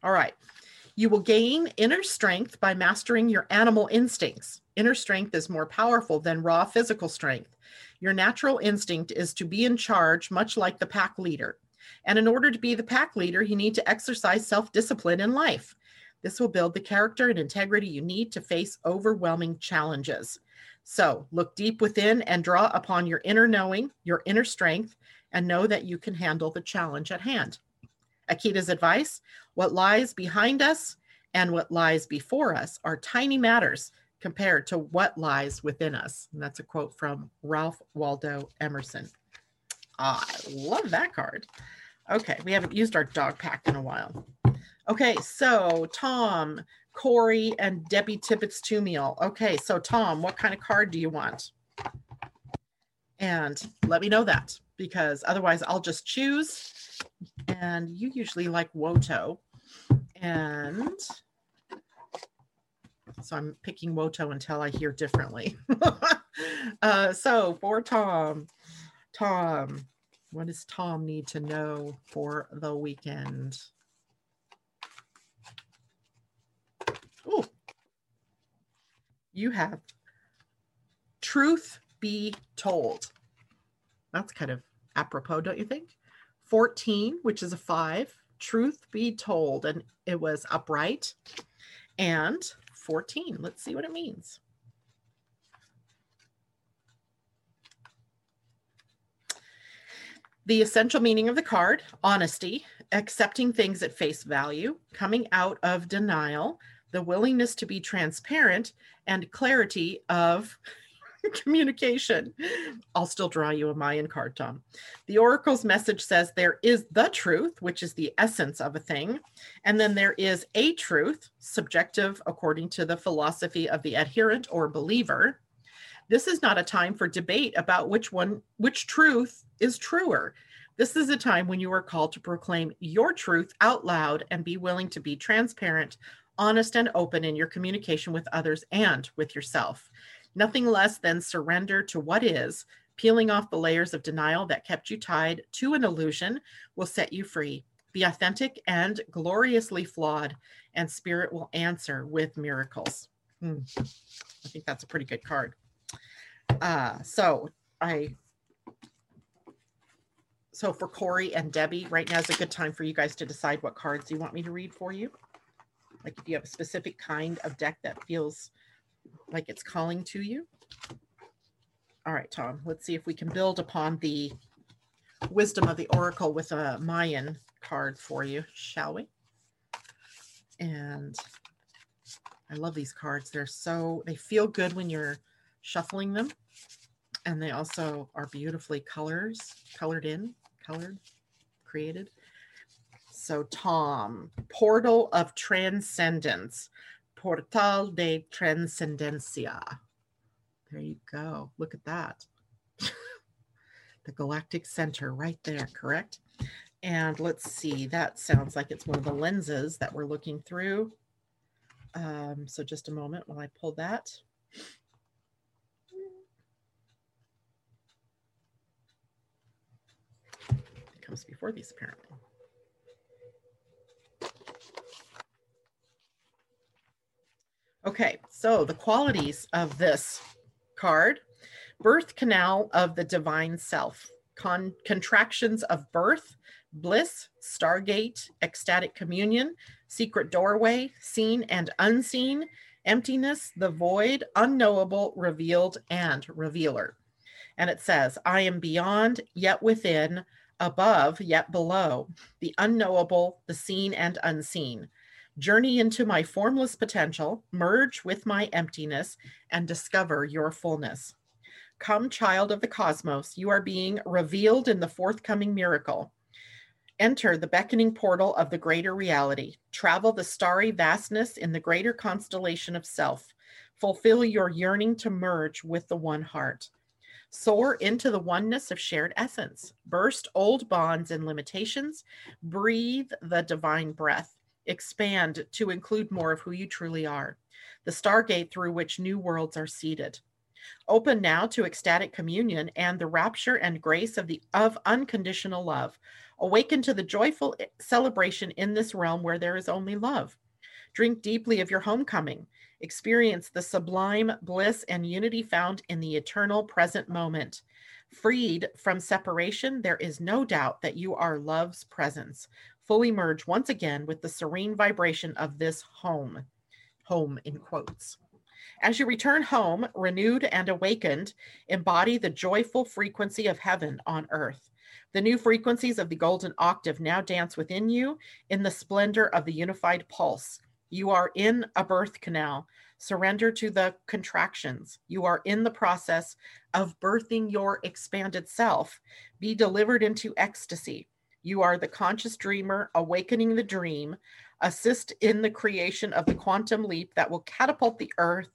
All right. You will gain inner strength by mastering your animal instincts. Inner strength is more powerful than raw physical strength. Your natural instinct is to be in charge, much like the pack leader. And in order to be the pack leader, you need to exercise self discipline in life. This will build the character and integrity you need to face overwhelming challenges. So look deep within and draw upon your inner knowing, your inner strength, and know that you can handle the challenge at hand. Akita's advice what lies behind us and what lies before us are tiny matters compared to what lies within us. And that's a quote from Ralph Waldo Emerson. I love that card. Okay, we haven't used our dog pack in a while. Okay, so Tom, Corey, and Debbie Tippett's two meal. Okay, so Tom, what kind of card do you want? And let me know that because otherwise I'll just choose. And you usually like Woto. And so I'm picking Woto until I hear differently. uh, so for Tom, Tom, what does Tom need to know for the weekend? Oh, you have truth be told. That's kind of apropos, don't you think? 14, which is a five, truth be told, and it was upright. And 14, let's see what it means. The essential meaning of the card honesty, accepting things at face value, coming out of denial, the willingness to be transparent, and clarity of communication. I'll still draw you a Mayan card, Tom. The oracle's message says there is the truth, which is the essence of a thing, and then there is a truth, subjective according to the philosophy of the adherent or believer. This is not a time for debate about which one, which truth is truer. This is a time when you are called to proclaim your truth out loud and be willing to be transparent, honest, and open in your communication with others and with yourself nothing less than surrender to what is, peeling off the layers of denial that kept you tied to an illusion will set you free. Be authentic and gloriously flawed, and spirit will answer with miracles. Hmm. I think that's a pretty good card. Uh, so I so for Corey and Debbie, right now is a good time for you guys to decide what cards you want me to read for you. Like if you have a specific kind of deck that feels like it's calling to you. All right, Tom, let's see if we can build upon the wisdom of the oracle with a Mayan card for you, shall we? And I love these cards. They're so, they feel good when you're shuffling them. And they also are beautifully colors, colored in, colored, created. So, Tom, Portal of Transcendence. Portal de Transcendencia. There you go. Look at that. the galactic center right there, correct? And let's see, that sounds like it's one of the lenses that we're looking through. Um, so just a moment while I pull that. Comes before these apparently. Okay, so the qualities of this card birth canal of the divine self, Con- contractions of birth, bliss, stargate, ecstatic communion, secret doorway, seen and unseen, emptiness, the void, unknowable, revealed, and revealer. And it says, I am beyond, yet within, above, yet below, the unknowable, the seen and unseen journey into my formless potential, merge with my emptiness, and discover your fullness. Come, child of the cosmos, you are being revealed in the forthcoming miracle. Enter the beckoning portal of the greater reality. Travel the starry vastness in the greater constellation of self. Fulfill your yearning to merge with the one heart. Soar into the oneness of shared essence. Burst old bonds and limitations. Breathe the divine breath. Expand to include more of who you truly are. The stargate through which new worlds are seeded. Open now to ecstatic communion and the rapture and grace of the of unconditional love. Awaken to the joyful eh, celebration in this realm where there is only love. Drink deeply of your homecoming. Experience the sublime bliss and unity found in the eternal present moment. Freed from separation, there is no doubt that you are love's presence. Fully merge once again with the serene vibration of this home. Home in quotes. As you return home, renewed and awakened, embody the joyful frequency of heaven on earth. The new frequencies of the golden octave now dance within you in the splendor of the unified pulse. You are in a birth canal. Surrender to the contractions. You are in the process of birthing your expanded self. Be delivered into ecstasy. You are the conscious dreamer awakening the dream. Assist in the creation of the quantum leap that will catapult the earth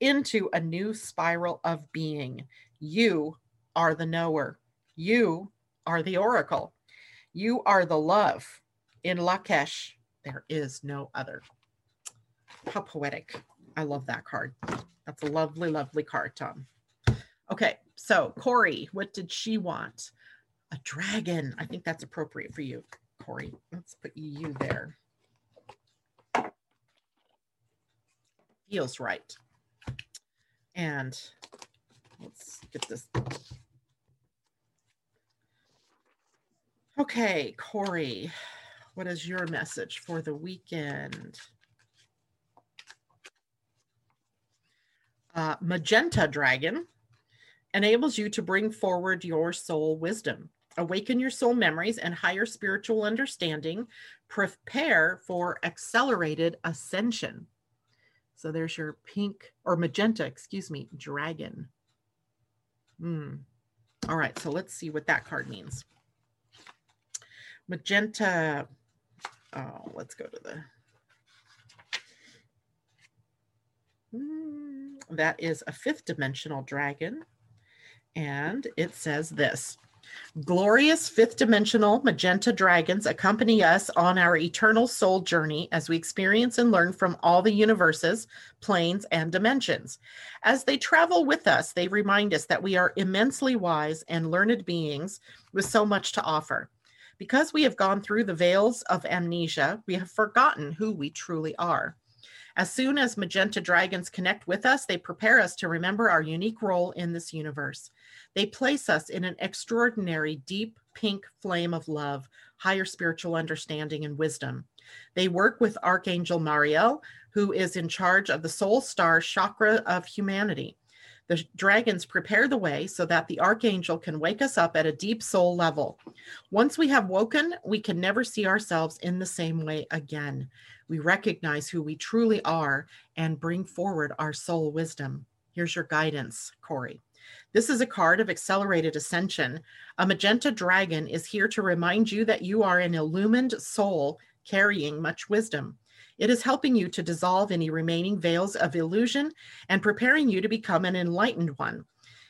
into a new spiral of being. You are the knower. You are the oracle. You are the love. In Lak'ech, there is no other. How poetic. I love that card. That's a lovely, lovely card, Tom. Okay, so Corey, what did she want? A dragon. I think that's appropriate for you, Corey. Let's put you there. Feels right. And let's get this. Okay, Corey, what is your message for the weekend? Uh, Magenta Dragon enables you to bring forward your soul wisdom, awaken your soul memories and higher spiritual understanding, prepare for accelerated ascension. So there's your pink or magenta, excuse me, dragon. Hmm. All right, so let's see what that card means. Magenta. Oh, let's go to the. Hmm that is a fifth dimensional dragon. And it says this Glorious fifth dimensional magenta dragons accompany us on our eternal soul journey as we experience and learn from all the universes, planes, and dimensions. As they travel with us, they remind us that we are immensely wise and learned beings with so much to offer. Because we have gone through the veils of amnesia, we have forgotten who we truly are. As soon as magenta dragons connect with us, they prepare us to remember our unique role in this universe. They place us in an extraordinary, deep pink flame of love, higher spiritual understanding, and wisdom. They work with Archangel Mariel, who is in charge of the soul star chakra of humanity. The dragons prepare the way so that the archangel can wake us up at a deep soul level. Once we have woken, we can never see ourselves in the same way again we recognize who we truly are and bring forward our soul wisdom. Here's your guidance, Corey. This is a card of accelerated ascension. A magenta dragon is here to remind you that you are an illumined soul carrying much wisdom. It is helping you to dissolve any remaining veils of illusion and preparing you to become an enlightened one.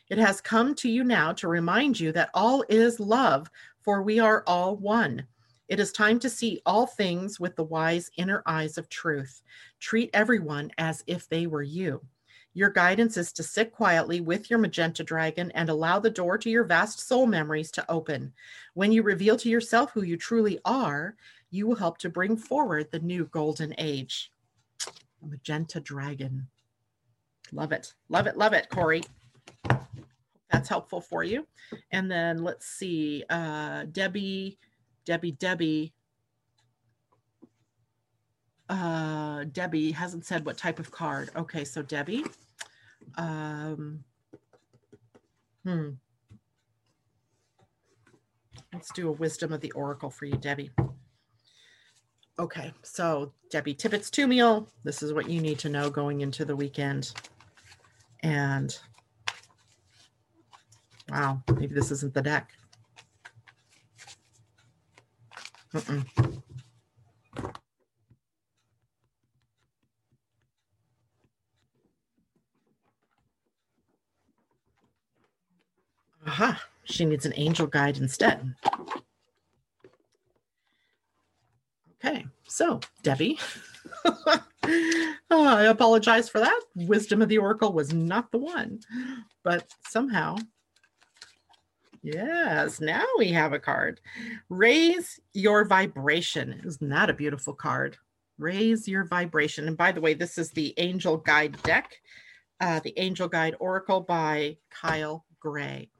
It has come to you now to remind you that all is love, for we are all one. It is time to see all things with the wise inner eyes of truth. Treat everyone as if they were you. Your guidance is to sit quietly with your magenta dragon and allow the door to your vast soul memories to open. When you reveal to yourself who you truly are, you will help to bring forward the new golden age. Magenta dragon. Love it. Love it. Love it, Corey. That's helpful for you. And then let's see. Uh, Debbie Debbie, Debbie, uh, Debbie hasn't said what type of card. Okay, so Debbie, um, hmm. Let's do a wisdom of the oracle for you, Debbie. Okay, so Debbie Tippett's two meal. This is what you need to know going into the weekend. And wow, maybe this isn't the deck. Aha, she needs an angel guide instead. Okay, so Debbie, oh, I apologize for that. Wisdom of the Oracle was not the one, but somehow, yes, now we have a card. Raise your vibration. Isn't that a beautiful card? Raise your vibration. And by the way, this is the Angel Guide deck, uh, the Angel Guide Oracle by Kyle Gray.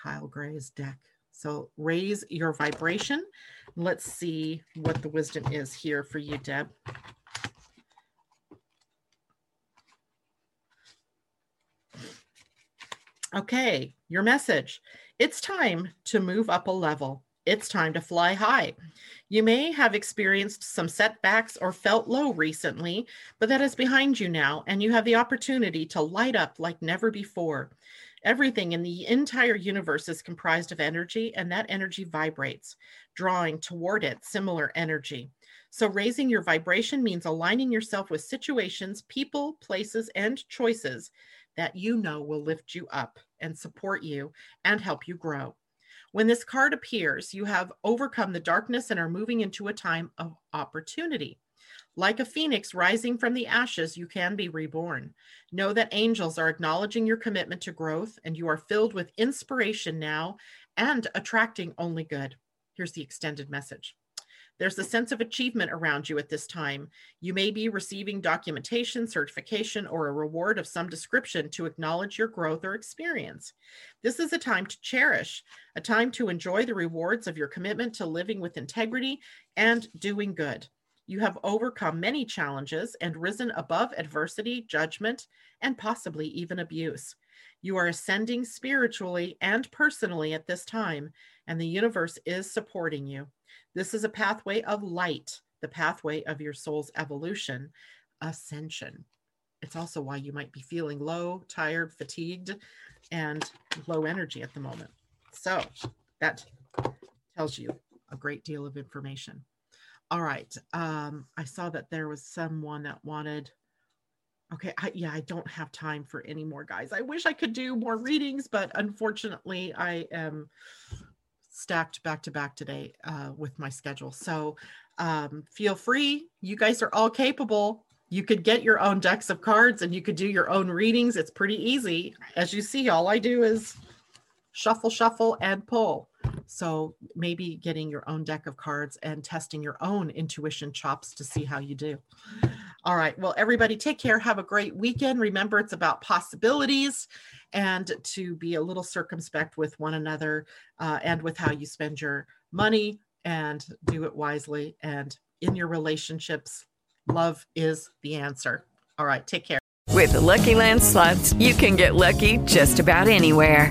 Kyle Gray's deck. So raise your vibration. Let's see what the wisdom is here for you, Deb. Okay, your message. It's time to move up a level. It's time to fly high. You may have experienced some setbacks or felt low recently, but that is behind you now, and you have the opportunity to light up like never before. Everything in the entire universe is comprised of energy, and that energy vibrates, drawing toward it similar energy. So, raising your vibration means aligning yourself with situations, people, places, and choices that you know will lift you up and support you and help you grow. When this card appears, you have overcome the darkness and are moving into a time of opportunity. Like a phoenix rising from the ashes, you can be reborn. Know that angels are acknowledging your commitment to growth, and you are filled with inspiration now and attracting only good. Here's the extended message. There's a sense of achievement around you at this time. You may be receiving documentation, certification, or a reward of some description to acknowledge your growth or experience. This is a time to cherish, a time to enjoy the rewards of your commitment to living with integrity and doing good. You have overcome many challenges and risen above adversity, judgment, and possibly even abuse. You are ascending spiritually and personally at this time, and the universe is supporting you. This is a pathway of light, the pathway of your soul's evolution, ascension. It's also why you might be feeling low, tired, fatigued, and low energy at the moment. So that tells you a great deal of information. All right. Um, I saw that there was someone that wanted. Okay, I, yeah, I don't have time for any more guys. I wish I could do more readings, but unfortunately, I am stacked back to back today uh, with my schedule. So um, feel free. You guys are all capable. You could get your own decks of cards and you could do your own readings. It's pretty easy. As you see, all I do is shuffle, shuffle, and pull. So maybe getting your own deck of cards and testing your own intuition chops to see how you do. All right. Well, everybody, take care. Have a great weekend. Remember, it's about possibilities and to be a little circumspect with one another uh, and with how you spend your money and do it wisely. And in your relationships, love is the answer. All right. Take care. With the Lucky Land slots, you can get lucky just about anywhere.